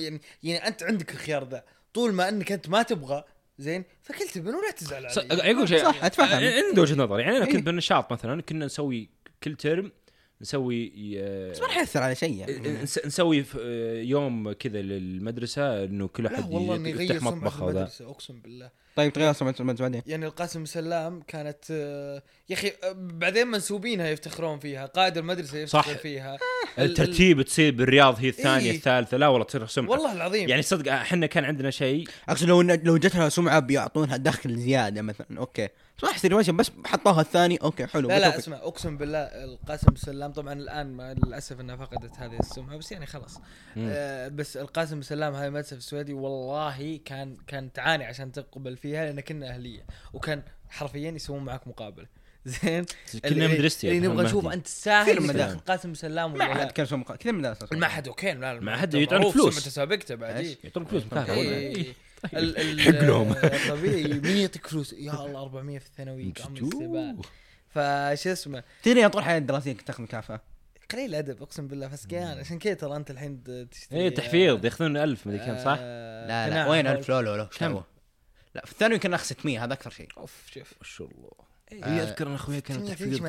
يعني يعني أنت عندك الخيار ذا طول ما إنك أنت ما تبغى زين فكل تبن ولا تزعل علي يقول شيء صح، أتفهم. عنده وجهة نظر يعني أنا إيه. كنت بالنشاط مثلا كنا نسوي كل ترم نسوي آه، بس ما راح يأثر على شيء يعني. نس- نسوي آه، يوم كذا للمدرسة إنه كل أحد والله يفتح يغير سمعة مطبخ المدرسة أقسم بالله. طيب تغير سمعة المدرسة بعدين. يعني القاسم سلام كانت آه، يا أخي آه، بعدين منسوبينها يفتخرون فيها قائد المدرسة يفتخر صح. فيها. ال- ال- الترتيب تصير بالرياض هي الثانية إيه. الثالثة. لا والله تصير سمعة. والله العظيم. يعني صدق إحنا كان عندنا شيء. أقصد لو لو جتها سمعة بيعطونها دخل زيادة مثلا. okay. ما يصير وجه بس حطوها الثاني okay حلو لا لا. اسمع أقسم بالله القاسم سلام طبعا الآن ما للأسف إنها فقدت هذه السمعة بس يعني خلاص. آه بس القاسم سلام هاي المدرسة في السويدي والله كان كان تعاني عشان تقبل فيها لأن كنا أهلية وكان حرفيا يسوون معك مقابلة زين كنا اللي- مدرستي اللي أبو نبغى نشوف. أنت تستاهل من المدارس. قاسم سلام ما ولا حد لا كان كثير من. المعهد okay لا المعهد يعطونك فلوس. سمعته سابقته بعد؟ إيه. يعطونك فلوس ال- حق لهم. آه، طبيعي. مين يعطيك فلوس يا الله 400 في الثانوي. الاستقبال فش اسمه؟ تدري طول حياتي الدراسيه كنت تاخذ مكافأة. قليل ادب أقسم بالله. فسقيان عشان كذا ترى أنت الحين تشتري إيه تحفيظ. ياخذون ألف مدري كم صح؟ آه، لا لا. وين حول- 1000 لا لا لا. كم؟ لا في الثانوي كنا ناخذ 600 هذا أكثر شيء. أوف شوف. ما شاء الله. إيه، أذكر أن أخوي كان تحفيظ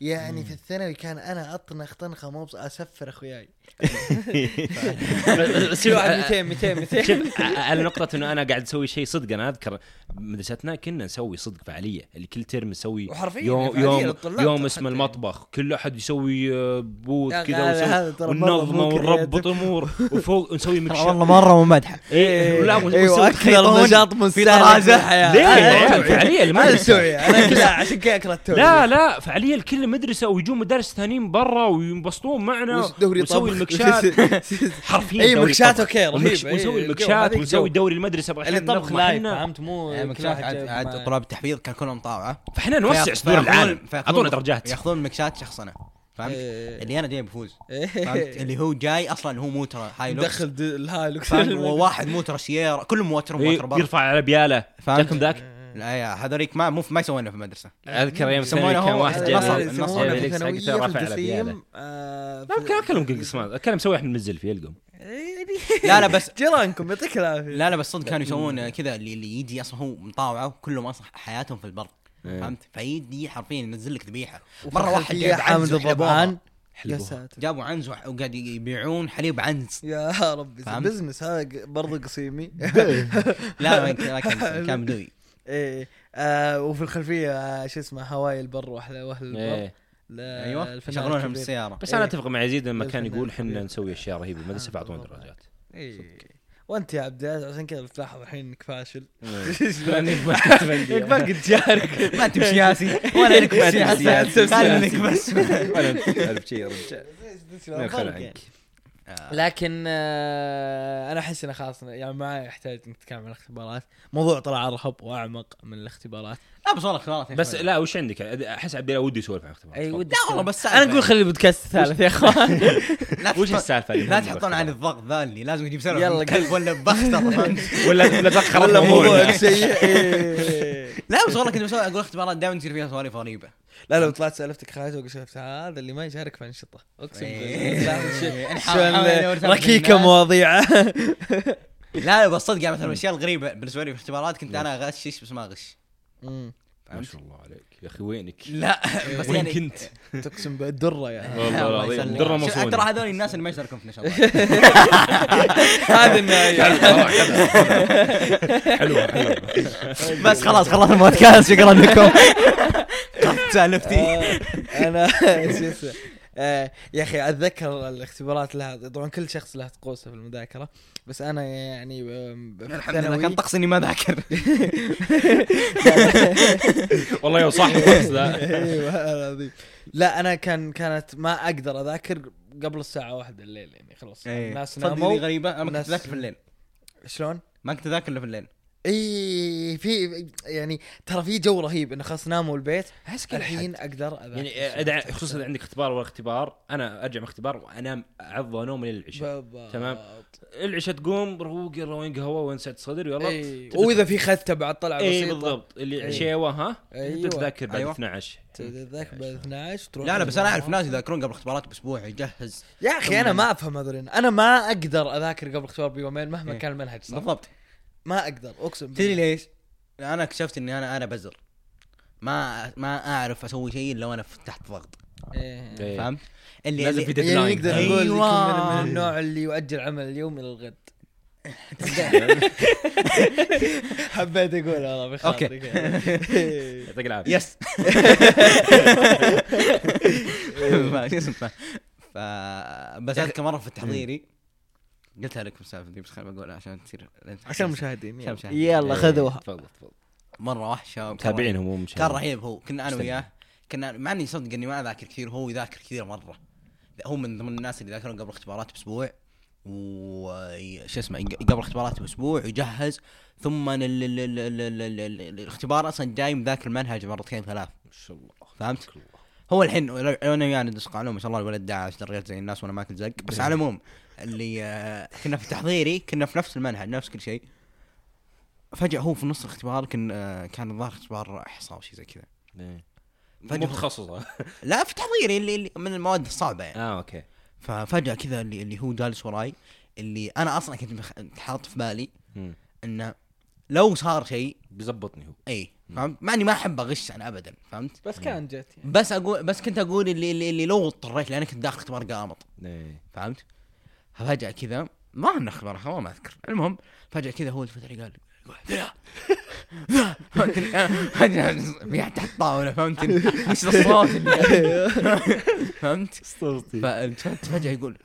يعني في الثانوي كان أنا أطنخ طنخة مو أسفر أخوياي. بس واحد 200 200 200 شوف على نقطة إنه أنا قاعد أسوي شيء صدق أنا أذكر مدرستنا كنا نسوي صدق فعالية. اللي كل ترم نسوي وحرفيا يوم يوم يوم يعني. المطبخ. كل أحد يسوي آه، أخي كذا مرة وننظمه مو ونربط. أمور. وفوق ونسوي مكشف والله مرة ممدحه إيه لا ونسوي أيوه أكثر نشاط الحياة. ليه؟ التوعية. فعالية أنا لا عشان كذا اكره لا لا فعالية لكل مدرسة ويجون مدارس ثانيين برا وينبسطون معنا دوري ونسوي. المكشات حرفيا أي مكشات. أوكي رهيب ونسوي المكشات ونسوي. دوري المدرسة بغى اللي طبخ نطبخ لايف. فهمت مو عاد عاد. طلاب التحفيظ كان كلهم طاوعه فإحنا نوسع صدور العالم أعطونا درجات ياخذون مكشات شخصنه فهمت؟ إيه. اللي أنا جاي بفوز فهمت؟ اللي هو جاي أصلا هو مو ترى هاي لوكس دخل الهاي لوكس؟ وواحد مو ترى سيارة كلهم موتر إيه، موتر برا يرفع على بياله فهمت؟ جاكم ذاك لا يا هذوليك ما مو ما يسوونه في المدرسة. أذكر أيام يسمونه الثانوي كان واحد جايب النصر، النصر. في في رافع آه، لا كان أكلهم قلقص ما كان مسوي إحنا ننزل في يلقم. لا لا بس جيرانكم يعطيك العافية. لا لا بس صدق كانوا يسوون كذا اللي اللي يجي أصلا هو مطاوعة كلهم أصلا حياتهم في البر إيه. فهمت؟ فيجي حرفيا ينزل لك ذبيحة. مرة واحد جايب حامد الضبعان يا ساتر. جابوا عنز وقاعد يبيعون حليب عنز. يا ربي؟ بزنس هذا برضه قصيمي. لا ما كان- ما كان كان بدوي. إيه آه وفي الخلفية آه شو اسمه هواي البر واحلى واهل البر. إيه. أيوه يشغلونها من الكبير. السيارة. بس أنا إيه. أتفق مع يزيد لما كان يقول إحنا. نسوي أشياء رهيبة بالمدرسة فاعطونا درجات. إيه. وأنت يا عبد العزيز عشان كذا تلاحظ الحين إنك فاشل. لاني ما كنت. إنك ما قد جارك. ما أنت بسياسي. ولا إنك بسياسي. خليك بس. ولا أنت تعرف شيء يا رجال. يعني. عنك. لكن آه أنا أحس إنه خلاص يعني ما يحتاج انك تتكلم عن الاختبارات. موضوع طلع ارهب وأعمق من الاختبارات. لا بس والله اختبارات بس. لا وش عندك؟ أحس عبد الله ودي يسولف عن اختبارات إي. ودي لا والله بس أنا نقول خلي البودكاست الثالث يا إخوان. وش السالفة لا تحطون على الضغط ذا اللي لازم يجيب سالفه يلا كلب ولا بختر؟ ولا ولا تاخر ولا موضوعك سيء. لا بس والله كنت بسوي أقول اختبارات دائما يصير فيها سواليف غريبة. لا لو طلعت سألفتك خالد وقلت هذا اللي ما يشارك في انشطه اقسم. بالله ركيكة الناس. مواضيع. لا لا بس صدق يعني مثلا الأشياء الغريبة بالنسبة لي في الاختبارات كنت أنا اغشش بس ما اغش. ما شاء الله عليك. يا أخي وينك؟ لا بس وين يعني كنت؟ تقسم بالدرة يعني والله الله العظيم يسلمك. درة شوف، ترى هذول الناس اللي ما يشاركون في نشاطات هذا النهاية. حلوة حلوة. بس خلاص خلصنا البودكاست. شكرا لكم. سالفتي آه، أنا شو اسمه آه، يا أخي أتذكر الاختبارات لها طبعا كل شخص له طقوسه في المذاكرة بس أنا يعني الحمد لله كان طقس إني ما ذاكر والله يا صح الوقت ذا أيوه العظيم. لا أنا كان كانت ما أقدر أذاكر قبل الساعة واحدة الليل يعني خلاص. الناس صدق ناموا غريبة؟ أنا ما كنت الناس- ذاكر في الليل. شلون؟ ما كنت ذاكر إلا في الليل. إي في يعني ترى في جو رهيب انه خلاص ناموا البيت أحس كل الحين حين أقدر اذاكر يعني إذا- خصوصا اذا عندك اختبار ولا اختبار أنا أرجع من اختبار وأنام أعض نوم إلى العشاء. بالضبط. تمام. العشاء تقوم روق يلا وين قهوة وين سعد صدر يلا تبدأ- وإذا في خته بعد طلع إي بسيطة. بالضبط. اللي إيه. عشيوة ها؟ أيوة. تذاكر بعد أيوة. 12 تذاكر بعد 12 تروح لا لا بس أنا أعرف ناس يذاكرون قبل اختبارات بأسبوع يجهز. يا أخي أنا ما أفهم هذول أنا ما أقدر أذاكر قبل اختبار بيومين مهما. كان المنهج صح؟ بالضبط. ما أقدر أقسم تدري ليش؟ أنا اكتشفت إني أنا أنا بزر ما ما أعرف أسوي شيء إلا وأنا تحت ضغط إيه. إيه. فهمت؟ اللي لازم في يعني deadline نقدر أيوة. نقول أيوة. من, النوع اللي يؤجل عمل اليوم إلى الغد حبيت اقولها والله بخاطرك يعطيك العافية بس ما- شو اسمه ف بس أذكر مرة في التحضيري قلتها لكم السالفه دي بس خليني بقولها عشان تصير عشان المشاهدين عشان يلا. المشاهدين. يلا خذوها. تفضل تفضل. مرة وحشة متابعينهم مو مش كان رهيب هو. كنا أنا. وياه كنا مع اني صدق إني ما أذاكر كثير هو يذاكر كثير مرة. هو من ضمن الناس اللي يذاكرون قبل الاختبارات بأسبوع وش اسمه قبل الاختبارات بأسبوع يجهز ثم ال- ال- ال- ال- ال- ال- ال- الاختبار أصلا جاي مذاكر المنهج مرتين ثلاث. ما شاء الله. فهمت؟ هو الحين أنا وياه ندرس قانون ما شاء الله الولد داعس درجات زي الناس وأنا ماكل زق. بس. على العموم اللي آه، كنا في تحضيري كنا في نفس المنهج نفس كل شيء. فجأة هو في نص الاختبار كان آه، كان الظاهر اختبار احصاء أو شيء زي كذا. إيه. فجأة مو تخصص لا في تحضيري اللي, اللي من المواد الصعبة يعني. آه أوكي. ففجأة كذا اللي, اللي هو جالس وراي اللي أنا أصلا كنت حاط في بالي. إنه لو صار شيء بيزبطني هو. اي فهمت؟ مع إني ما أحب أغش أنا ابدا فهمت؟ بس كان جت يعني. بس أقول بس كنت أقول اللي اللي, اللي لو اضطريت لأن كنت داخل اختبار قامط إيه. فهمت؟ ففجاه كذا ما انه اختبار والله ما اذكر المهم فجاه كذا هو الفتح قال فهمتني؟ فجاه في تحت الطاوله فهمتني وش الصوت اللي فهمت اسطورتي فالتفت فجاه يقول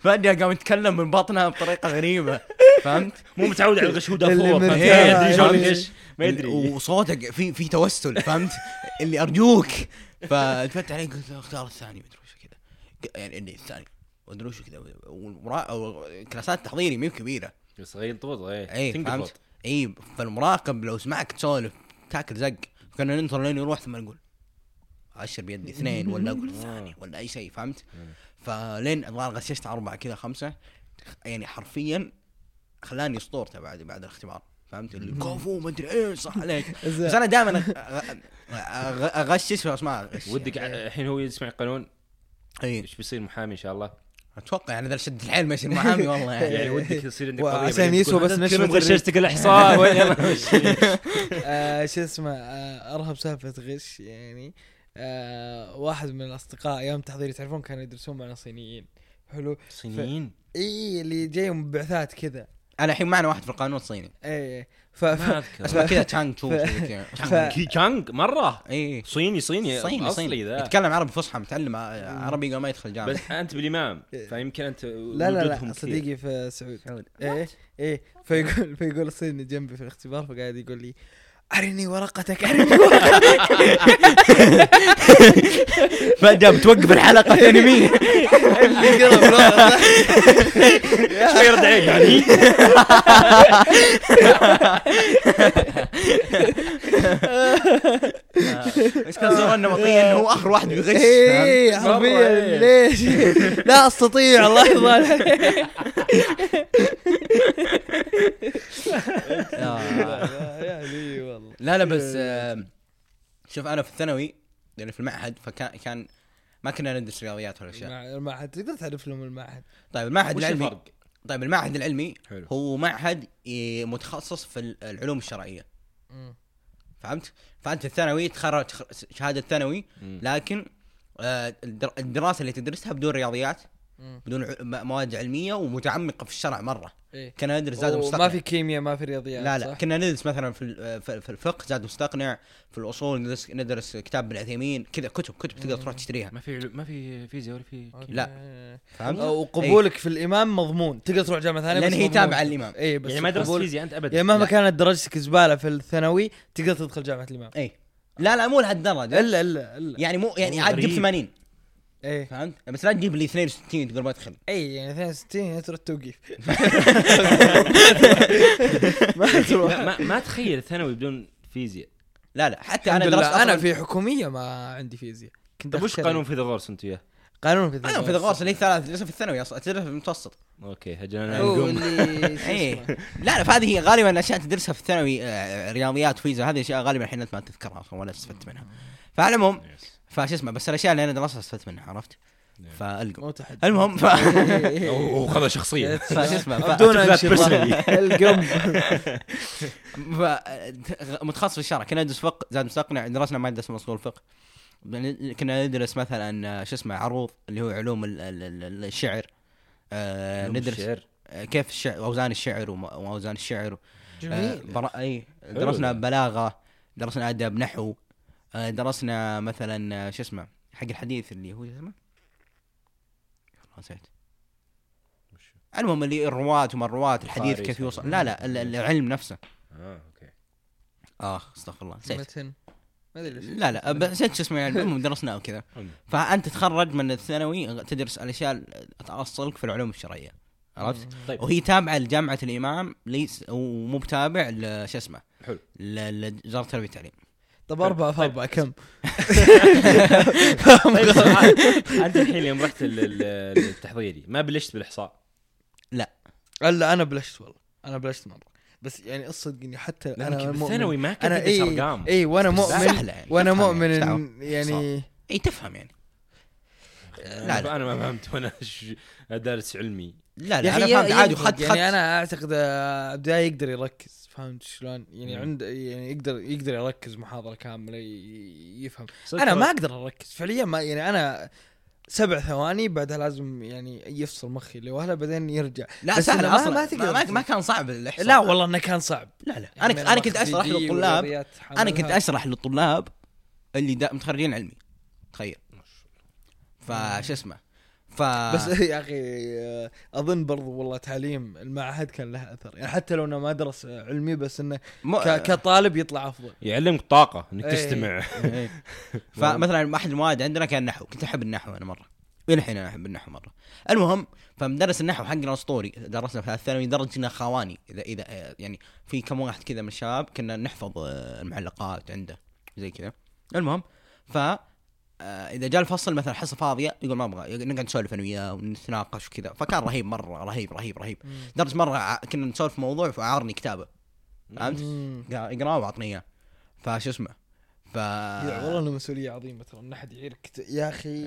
فجاه قام يتكلم من بطنها بطريقه غريبه فهمت مو متعود على الغشوده اللي فوق. ما إيه. ما يدري وصوتك في في توسل فهمت اللي ارجوك فالتفت عليه قلت اختار الثاني مدري وش كذا. يعني إني الثاني مدري وش كذا. كلاسات تحضيري مي بكبيره صغير طوط اي تنقفض. فهمت؟ اي فالمراقب لو سمعك تسولف تاكل زق. كنا ننطر لين يروح ثم نقول أشر بيدي اثنين ولا أقول الثاني ولا أي شيء فهمت؟ فلين الظاهر غششت أربعة كذا خمسة. يعني حرفيا خلاني أسطورته بعد بعد الاختبار فهمت؟ اللي كفو ما أدري إيش صح عليك. بس أنا دائما اغشش واسمع أغش. ودك ع- الحين هو يسمع القانون اي إيش بيصير محامي إن شاء الله؟ أتوقع يعني إذا شد الحيل ما يصير محامي والله. يعني يعني ودك يصير عندك قضية بعدين يسوى بس كلهم غششتك الاحصاء وين. آه شو اسمه آه أرهب سالفه غش يعني. آه واحد من الأصدقاء أيام تحضيري تعرفون كانوا يدرسون معنا صينيين. حلو؟ صينيين؟ اي اللي جايهم بعثات كذا. أنا الحين معنا واحد في القانون الصيني. اي ف... ما ف... أذكر. اسمه كذا تشانغ تشو كي تشانغ مرة؟ اي صيني صيني صيني أصلي صيني. ذا. يتكلم عربي فصحى متعلم عربي قبل ما يدخل جامعة. بس أنت بالإمام فيمكن أنت لا لا لا. صديقي في سعود. سعود. إيه إيه. فيقول فيقول الصيني جنبي في الاختبار فقاعد يقول لي أرني ورقتك. أرني ورقتك. فجاه بتوقف الحلقة الورقة. شوي يرد عليك يعني. إيش كان صورة النمطية إنه هو آخر واحد بيغش إيه فهمت؟ حرفيا إيه. ليش لا أستطيع الله يرضى عليك. يعني والله لا لا بس آه، شوف أنا في الثانوي يعني في المعهد فكان كان ما كنا ندرس رياضيات ولا اشياء مع- المعهد تقدر تعرف لهم المعهد طيب المعهد وش العلمي الفرق؟ طيب المعهد العلمي حلو. هو معهد إيه، متخصص في ال- العلوم الشرعية فهمت؟ فأنت الثانوي تخرج تخ- شهادة ثانوي. لكن آه، الدر- الدراسة اللي تدرسها بدون رياضيات بدون مواد علمية ومتعمقة في الشرع مرة. إيه. كنا ندرس زاد ما مستقنع. في كيمياء ما في رياضيات لا لا. صح؟ كنا ندرس مثلا في ال- في في الفقه زاد مستقنع في الأصول ندرس ندرس كتاب ابن عثيمين كذا كتب كتب تقدر تروح تشتريها. ما في ما في فيزياء ولا في كيمياء. لا. فهمت؟ وقبولك في الإمام مضمون. تقدر تروح جامعة ثانية لأن هي. تابعة للإمام. اي بس يعني ما درست فيزياء أنت ابدا. يعني مهما لا. كانت درجتك زباله في الثانوي تقدر تدخل جامعة الإمام. اي لا لا مو لهالدرجة. إلا إلا إلا. يعني مو يعني عاد غريب. 80 إيه. فهمت؟ بس لا تجيب لي 62 تقول ما ادخل اي يعني 62 تروح توقيف. ما تروح. ما, ما تخيل ثانوي بدون فيزياء. لا لا حتى أنا درست أنا في حكومية ما عندي فيزياء. كنت طيب وش. قانون فيثاغورس أنت وياه؟ قانون في أنا في الغوص اللي هي ثلاث لسه في الثانوي أصلا تدرس في المتوسط. أوكي هجنا إيه. لا لا فهذه هي غالبا اشياء تدرسها في الثانوي آه، رياضيات فيزياء هذه اشياء غالبا الحين انت ما تذكرها أصلا ولا استفدت منها. فعلى العموم فش اسمه بس الأشياء اللي أنا درستها استفدت منها عرفت؟ تحدي المهم ف وخذها شخصيه فش اسمه. بدون ألقم. ف... متخصص في الشرع كنا ندرس فقه زاد مستقنع درسنا مادة اسمها أصول الفقه. كنا ندرس مثلا آه، شو اسمه عروض اللي هو علوم ال- ال- ال- الشعر. آه، علوم ندرس الشعر. آه، كيف الشعر أوزان الشعر وأوزان الشعر. آه، جميل. برا أي درسنا. بلاغة درسنا أدب نحو. آه، درسنا مثلا آه، شو اسمه حق الحديث اللي هو شو اسمه؟ نسيت. المهم اللي الرواة وما الرواة الحديث كيف. يوصل. لا لا ال- العلم نفسه. آه أوكي. آخ أستغفر الله. نسيت. متن. ما أدري ليش. لا لا بس نسيت شو اسمه يعني المهم درسناه وكذا. فأنت تتخرج من الثانوي تدرس الأشياء اللي تاصلك في العلوم الشرعية. عرفت؟ طيب. وهي تابعة لجامعة الإمام ليس ومو بتابع شو اسمه حلو. ل- لوزاره التربية والتعليم. طب أربعة في أربعة كم؟ طيب سؤال. انت الحين يوم رحت ال- ال- التحضيري ما بلشت بالإحصاء. لا. أنا بلشت والله أنا بلشت مرة بس يعني الصدق إني حتى أنا مؤمن بالثانوي ما كنت أنا أرقام. إي وأنا بس مؤمن سهلة يعني، تفهم مؤمن يعني، إن يعني إي تفهم يعني. لا، لا. أنا ما فهمت وأنا دارس علمي لا لا أنا أخي فهمت عادي يفرق، وخدت يعني أنا أعتقد آه، بداية يقدر يركز فهمت شلون؟ يعني مم. عند يعني يقدر يقدر يركز محاضرة كاملة ي- يفهم أنا ما. أقدر أركز فعليا ما يعني أنا سبع ثواني بعدها لازم يعني يفصل مخي اللي وهلأ بعدين يرجع لا سهل ما- أصلا ما ما, تقدر ما. ما كان صعب الإحصاء لا والله إنه كان صعب لا لا يعني أنا أنا كنت أشرح 3D للطلاب أنا كنت. أشرح للطلاب اللي دا متخرجين علمي تخيل فش اسمه ف بس يا أخي آه، أظن برضو والله تعليم المعهد كان له أثر. يعني حتى لو إنه ما درس علمي بس إنه م... ك- كطالب يطلع أفضل. يعلمك طاقة إنك إيه. تستمع. إيه. فمثلا أحد المواد عندنا كان نحو. كنت أحب النحو أنا مرة. إلى الحين أنا أحب النحو مرة. المهم فمدرس النحو حقنا الاسطوري درسنا في الثانوي لدرجه خواني. إذا إذا آه، يعني في كم واحد كذا من الشباب كنا نحفظ آه، المعلقات عنده. زي كذا. المهم ف آه، إذا جاء الفصل مثلا حصة فاضية يقول ما أبغى نقعد نسولف أنا وياه ونتناقش وكذا. فكان رهيب مرة رهيب رهيب رهيب. درس مرة كنا نسولف في موضوع فعارني كتابة. فهمت؟ اقراه وأعطني إياه. فش اسمه؟ ف والله إنه مسؤولية عظيمة ترى إن أحد يعيرك يا أخي.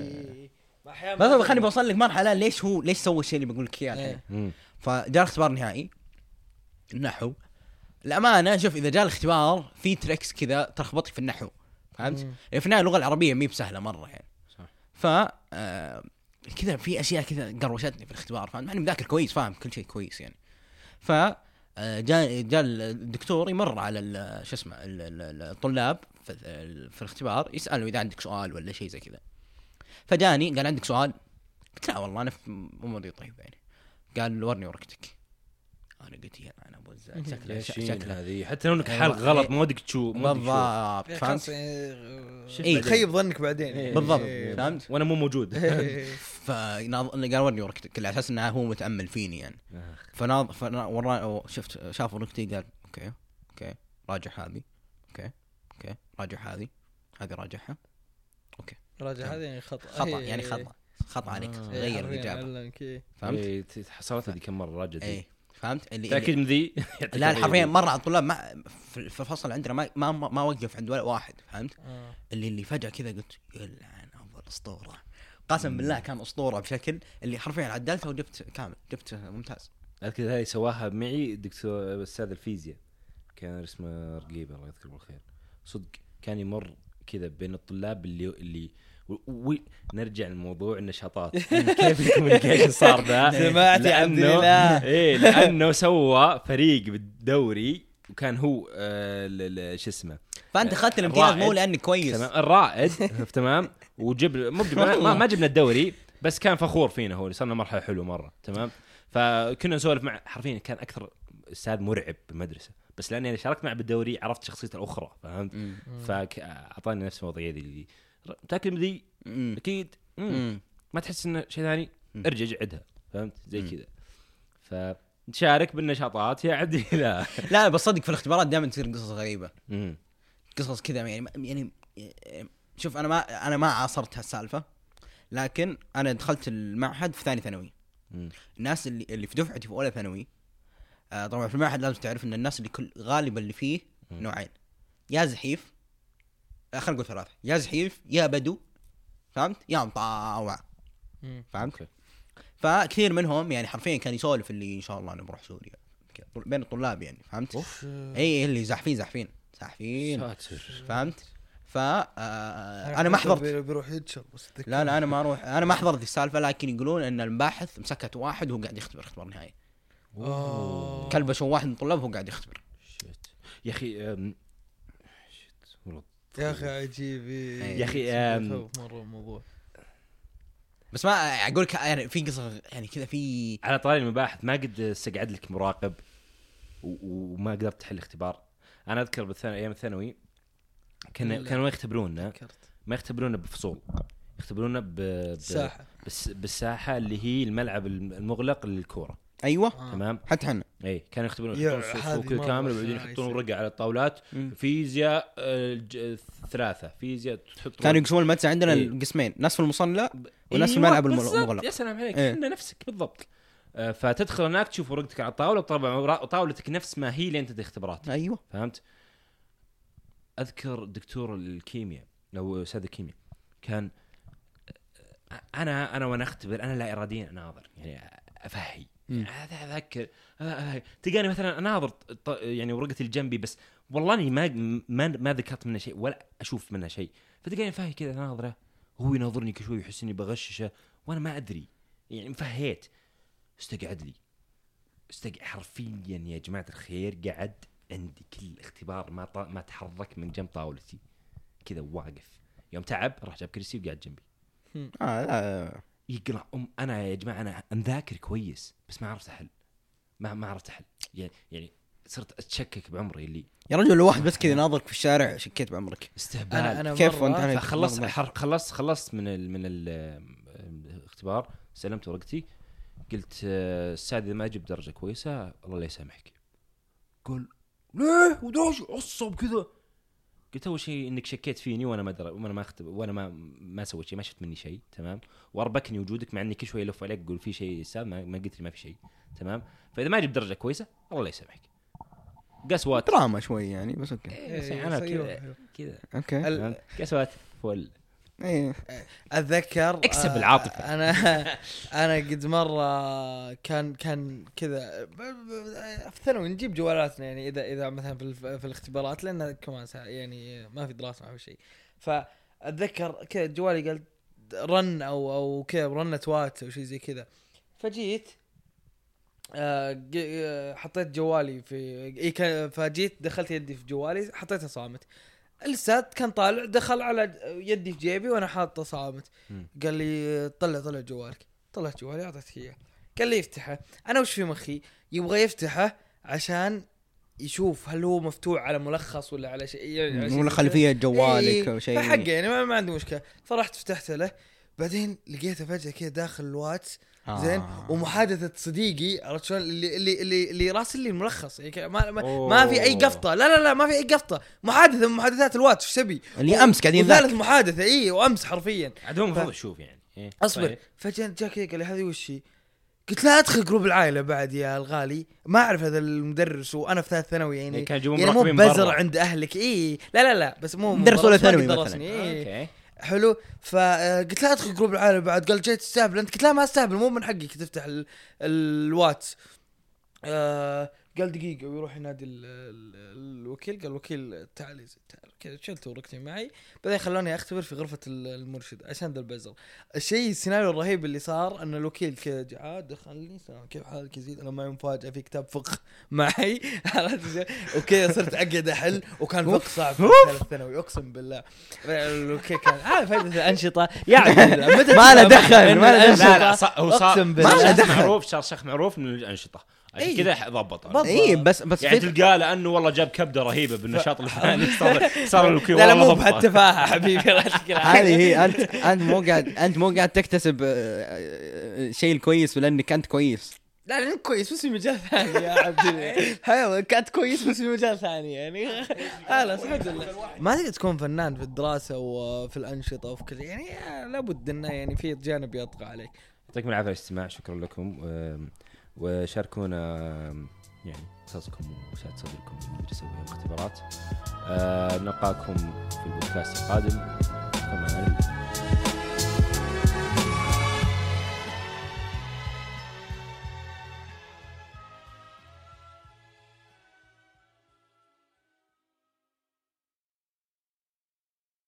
ما أحيانا بس بس خليني بوصل لك مرحلة ليش هو ليش سوى الشيء اللي بقول لك إياه الحين؟ إيه. فجاء الاختبار النهائي. النحو الأمانة شوف إذا جاء الاختبار في تريكس كذا تلخبطك في النحو. فهمت؟ يعني في النهاية اللغة العربية مي بسهلة مرة يعني. صح. ف آه، كذا في أشياء كذا قروشتني في الاختبار فهمت؟ ماني مذاكر كويس فاهم كل شيء كويس يعني. ف آه، جاء جاء الدكتور يمر على شو اسمه ال- ال- الطلاب في, في الاختبار يساله إذا عندك سؤال ولا شيء زي كذا. فجاني قال عندك سؤال؟ قلت لا والله أنا في أموري طيب يعني. قال ورني ورقتك. أنا قلت يا أنا ابو الزاد شكله شكله هذه حتى لو انك أيوة. حال غلط إيه. ما ودك تشوف ما ودك تشوف. بالضبط يا فهمت يعني شوف إيه. خيب ظنك بعدين إيه. بالضبط إيه. فهمت وأنا مو موجود إيه. فقال ورني ورقتك على أساس انه هو متأمل فيني يعني. فناظ فنا شفت شاف ورقتي قال okay okay راجع هذه okay okay راجع هذه هذه راجعها راجع هذا يعني خطأ خطأ إيه. يعني خطأ خطأ عليك آه. إيه، غير الإجابة إيه. فهمت؟ إيه، حصلت هذه كم مرة راجع اي فهمت؟ اللي تاكد من ذي لا حرفيا مرة على الطلاب ما في في الفصل عندنا ما ما ما وقف عند ولا واحد فهمت؟ آه. اللي اللي فجأة كذا قلت يلعن افضل اسطوره قسم بالله كان أسطورة بشكل اللي حرفيا عدلته وجبت كامل جبت ممتاز أذكر هذه سواها معي دكتور أستاذ الفيزياء كان اسمه رقيبه الله يذكره بالخير صدق كان يمر كذا بين الطلاب اللي اللي و... و... نرجع لموضوع النشاطات كيف ال communication صار ذا سمعت يا عبد الإله. إيه لأنه سوى فريق بالدوري وكان هو آه شو اسمه فأنت اخذت الامتياز مو. لانك كويس تمام الرائد تمام وجب مو ما, ما جبنا الدوري بس كان فخور فينا هو صرنا مرحلة حلوة مرة تمام فكنا نسولف مع حرفيا كان أكثر أستاذ مرعب بالمدرسة بس لأني أنا شاركت معه بالدوري عرفت شخصيته الأخرى فهمت. فاعطاني نفس المواضيع ذي اللي من ذي. أكيد مم. ما تحس إنه شيء ثاني. ارجع عدها فهمت زي. كذا فتشارك بالنشاطات يا عدي لا لا بس صدق في الاختبارات دائما تصير قصص غريبة مم. قصص كذا يعني يعني شوف أنا ما أنا ما عاصرت هالسالفة لكن أنا دخلت المعهد في ثاني ثانوي. الناس اللي اللي في دفعتي في أولى ثانوي آه طبعا في المعهد لازم تعرف إن الناس اللي كل غالبا اللي فيه مم. نوعين يا زحيف خلينا نقول ثلاثة. يا زحيف يا بدو فهمت؟ يا مطاوع. فهمت. فكثير منهم يعني حرفيا كان يسولف اللي إن شاء الله أنا بروح سوريا بين الطلاب يعني فهمت؟ إي اللي زاحفين زاحفين زاحفين ساتر. فهمت؟ ف آه أنا ما حضرت. بي- بيروح بس. لا لا أنا ما أروح. أنا ما حضرت السالفة لكن يقولون إن الباحث مسكت واحد وهو قاعد يختبر اختبار نهائي. كلبشوا واحد من الطلاب وهو قاعد يختبر. shit يا أخي والله يا أخي عجيب. يا يخوف مره الموضوع بس ما أقول لك يعني في قصة يعني كذا في على طاري المباحث ما قد استقعد لك مراقب و- وما قدرت تحل اختبار. أنا أذكر بالثانوي أيام الثانوي كان. كانوا يختبرونا تذكرت ما يختبرونا بفصول يختبرونا ب... ب... ساحه بس... بالساحة اللي هي الملعب الم- المغلق للكورة. أيوه. آه. تمام. حتى إحنا اي كانوا يختبرون يحطون كذا كامل وبعدين. يحطون ورقه على الطاولات. فيزياء آه، ثلاثة. فيزياء تحط كانوا يقسمون المدرسة عندنا إيه. القسمين. ناس في المصلى وناس في أيوة، الملعب. المغلق. يا سلام عليك. إيه. إحنا نفسك. بالضبط. آه، فتدخل هناك تشوف ورقتك على الطاولة. طبعا طاولتك نفس ما هي لين تدي اختبارات أيوه. فهمت؟ أذكر دكتور الكيمياء أو أستاذ الكيمياء كان أنا أنا وأنا أختبر أنا لا اراديا أناظر. يعني أفهي. مم. هذا أذكر. أفهي. تلقاني مثلا أناظر يعني ورقتي اللي جنبي بس والله أني ما ما ما ذكرت منها شيء ولا أشوف منها شيء. فتلقاني فاهي كذا ناظرة. هو يناظرني كل شوي يحس اني بغششة وأنا ما أدري. يعني مفهيت استقعد لي. استقعد حرفيا يا جماعة الخير قعد عندي كل اختبار ما ط... ما تحرك من جنب طاولتي. كذا واقف. يوم تعب راح جاب كرسي وقعد جنبي. آه لا يقرأ أم أنا يا جماعة أنا مذاكر كويس بس ما عرفت أحل. ما ما عرفت أحل. يعني يعني صرت أتشكك بعمري اللي يا رجل لو واحد بس كذا ناظرك في الشارع شكيت بعمرك. استهبال. أنا أنا كيف وانت أنا-. حر- خلصت خلصت من ال من ال الاختبار سلمت ورقتي قلت آه، أستاذ إذا ما جبت درجة كويسة الله لا يسامحك. قال ليه؟ ودرجه عصب كذا. قلت أول شيء إنك شكيت فيني وأنا ما در... وأنا ما اختب... وأنا ما ما سويت شيء ما شفت مني شيء تمام؟ وأربكني وجودك مع إني كل شوي ألف عليك أقول في شيء أستاذ ما, ما قلت لي ما في شيء تمام؟ فإذا ما جبت درجة كويسة الله لا يسامحك قسوات دراما شوي يعني بس okay. إيه، أنا صيوح. كذا كذا. okay؟ قسوات فل. إيه. أتذكر اكسب آه، العاطفة. أنا أنا قد مرة كان كان كذا في ثانوي نجيب جوالاتنا يعني إذا إذا مثلا في, في الاختبارات لأن كمان يعني ما في دراسة ما في شيء. فأتذكر كذا جوالي قال رن أو أو كذا رنه واتس أو شيء زي كذا. فجيت آه، آه، حطيت جوالي في إي كان فجيت دخلت يدي في جوالي حطيتها صامت. الاستاذ كان طالع دخل على يدي في جيبي وأنا حاطه صامت. قال لي طلع طلع جوالك. طلعت جوالي أعطيتك إياه. قال لي افتحه. أنا وش في مخي؟ يبغى يفتحه عشان يشوف هل هو مفتوح على ملخص ولا على شيء يعني ولا خلفيه. جوالك إيه، أو شيء. فحقه يعني ما, ما عندي مشكلة. فرحت فتحت له. بعدين لقيته فجأة كذا داخل الواتس آه. زين ومحادثة صديقي عرفت شلون؟ اللي اللي اللي, اللي راسل لي الملخص يعني ما, ما, أوه. ما في أي قفطة. لا لا لا ما في أي قفطة. محادثة من محادثات الواتس إيش تبي؟ اللي أمس قاعدين وثالث ذاك محادثة إي وأمس حرفيا. عاد هو المفروض ف- يشوف يعني. إيه. أصبر. طيب. فجأة جاء كذا قال لي هذه وش هي؟ قلت لا أدخل group العائلة بعد يا الغالي. ما أعرف هذا المدرس وأنا في ثالث ثانوي يعني. يعني كانوا يجيبون يعني مو بزر. عند أهلك. إي. لا لا لا. بس مو مدرس ما ثانوي مثلاً. إيه. okay. حلو. فقلت لا ادخل group العائله بعد. قال جاي تستهبل. انت قلت لا ما استهبل مو من حقك تفتح ال- الواتس. آه قال دقيقة ويروح ينادي ال- ال- الوكيل قال الوكيل تعال تعال كذا شلت ورقتي معي. بعدين خلوني أختبر في غرفة ال- المرشد عشان ذا البزر الشيء السيناريو الرهيب اللي صار أن الوكيل كذا جاء عاد دخلني سلام كيف حالك؟ يزيد أنا معي مفاجاه في كتاب فقه معي؟ وكذا صرت أقعد أحل وكان فقه صعب في الثالث ثانوي أقسم بالله. الوكيل كان عارف فائده الأنشطة. متى ما له دخل، ما له صار أقسم بالله. دخل. معروف صار شخص معروف من الأنشطة. عشان إي. كذا ضبط. اي بس بس يعني تلقاه لأنه والله جاب كبدة رهيبة بالنشاط الفلاني صار صار الوكيل لا مو. بهالتفاهة حبيبي هذه هي انت أنت مو قاعد أنت مو قاعد تكتسب آه، آه، شيء الكويس لانك أنت كويس. لا لا كويس بس في مجال ثاني يا عبد الله. حيوان كانت كويس بس في مجال ثاني يعني. خلاص الحمد لله ما تقدر تكون فنان في الدراسة وفي الأنشطة وفي كل يعني لابد إنه يعني في جانب يطغى عليك. يعطيكم العافية على الاستماع شكرا لكم. وشاركونا يعني قصصكم وسعة صدركم اللي تسويها الاختبارات. آه، نلقاكم في البودكاست القادم. كما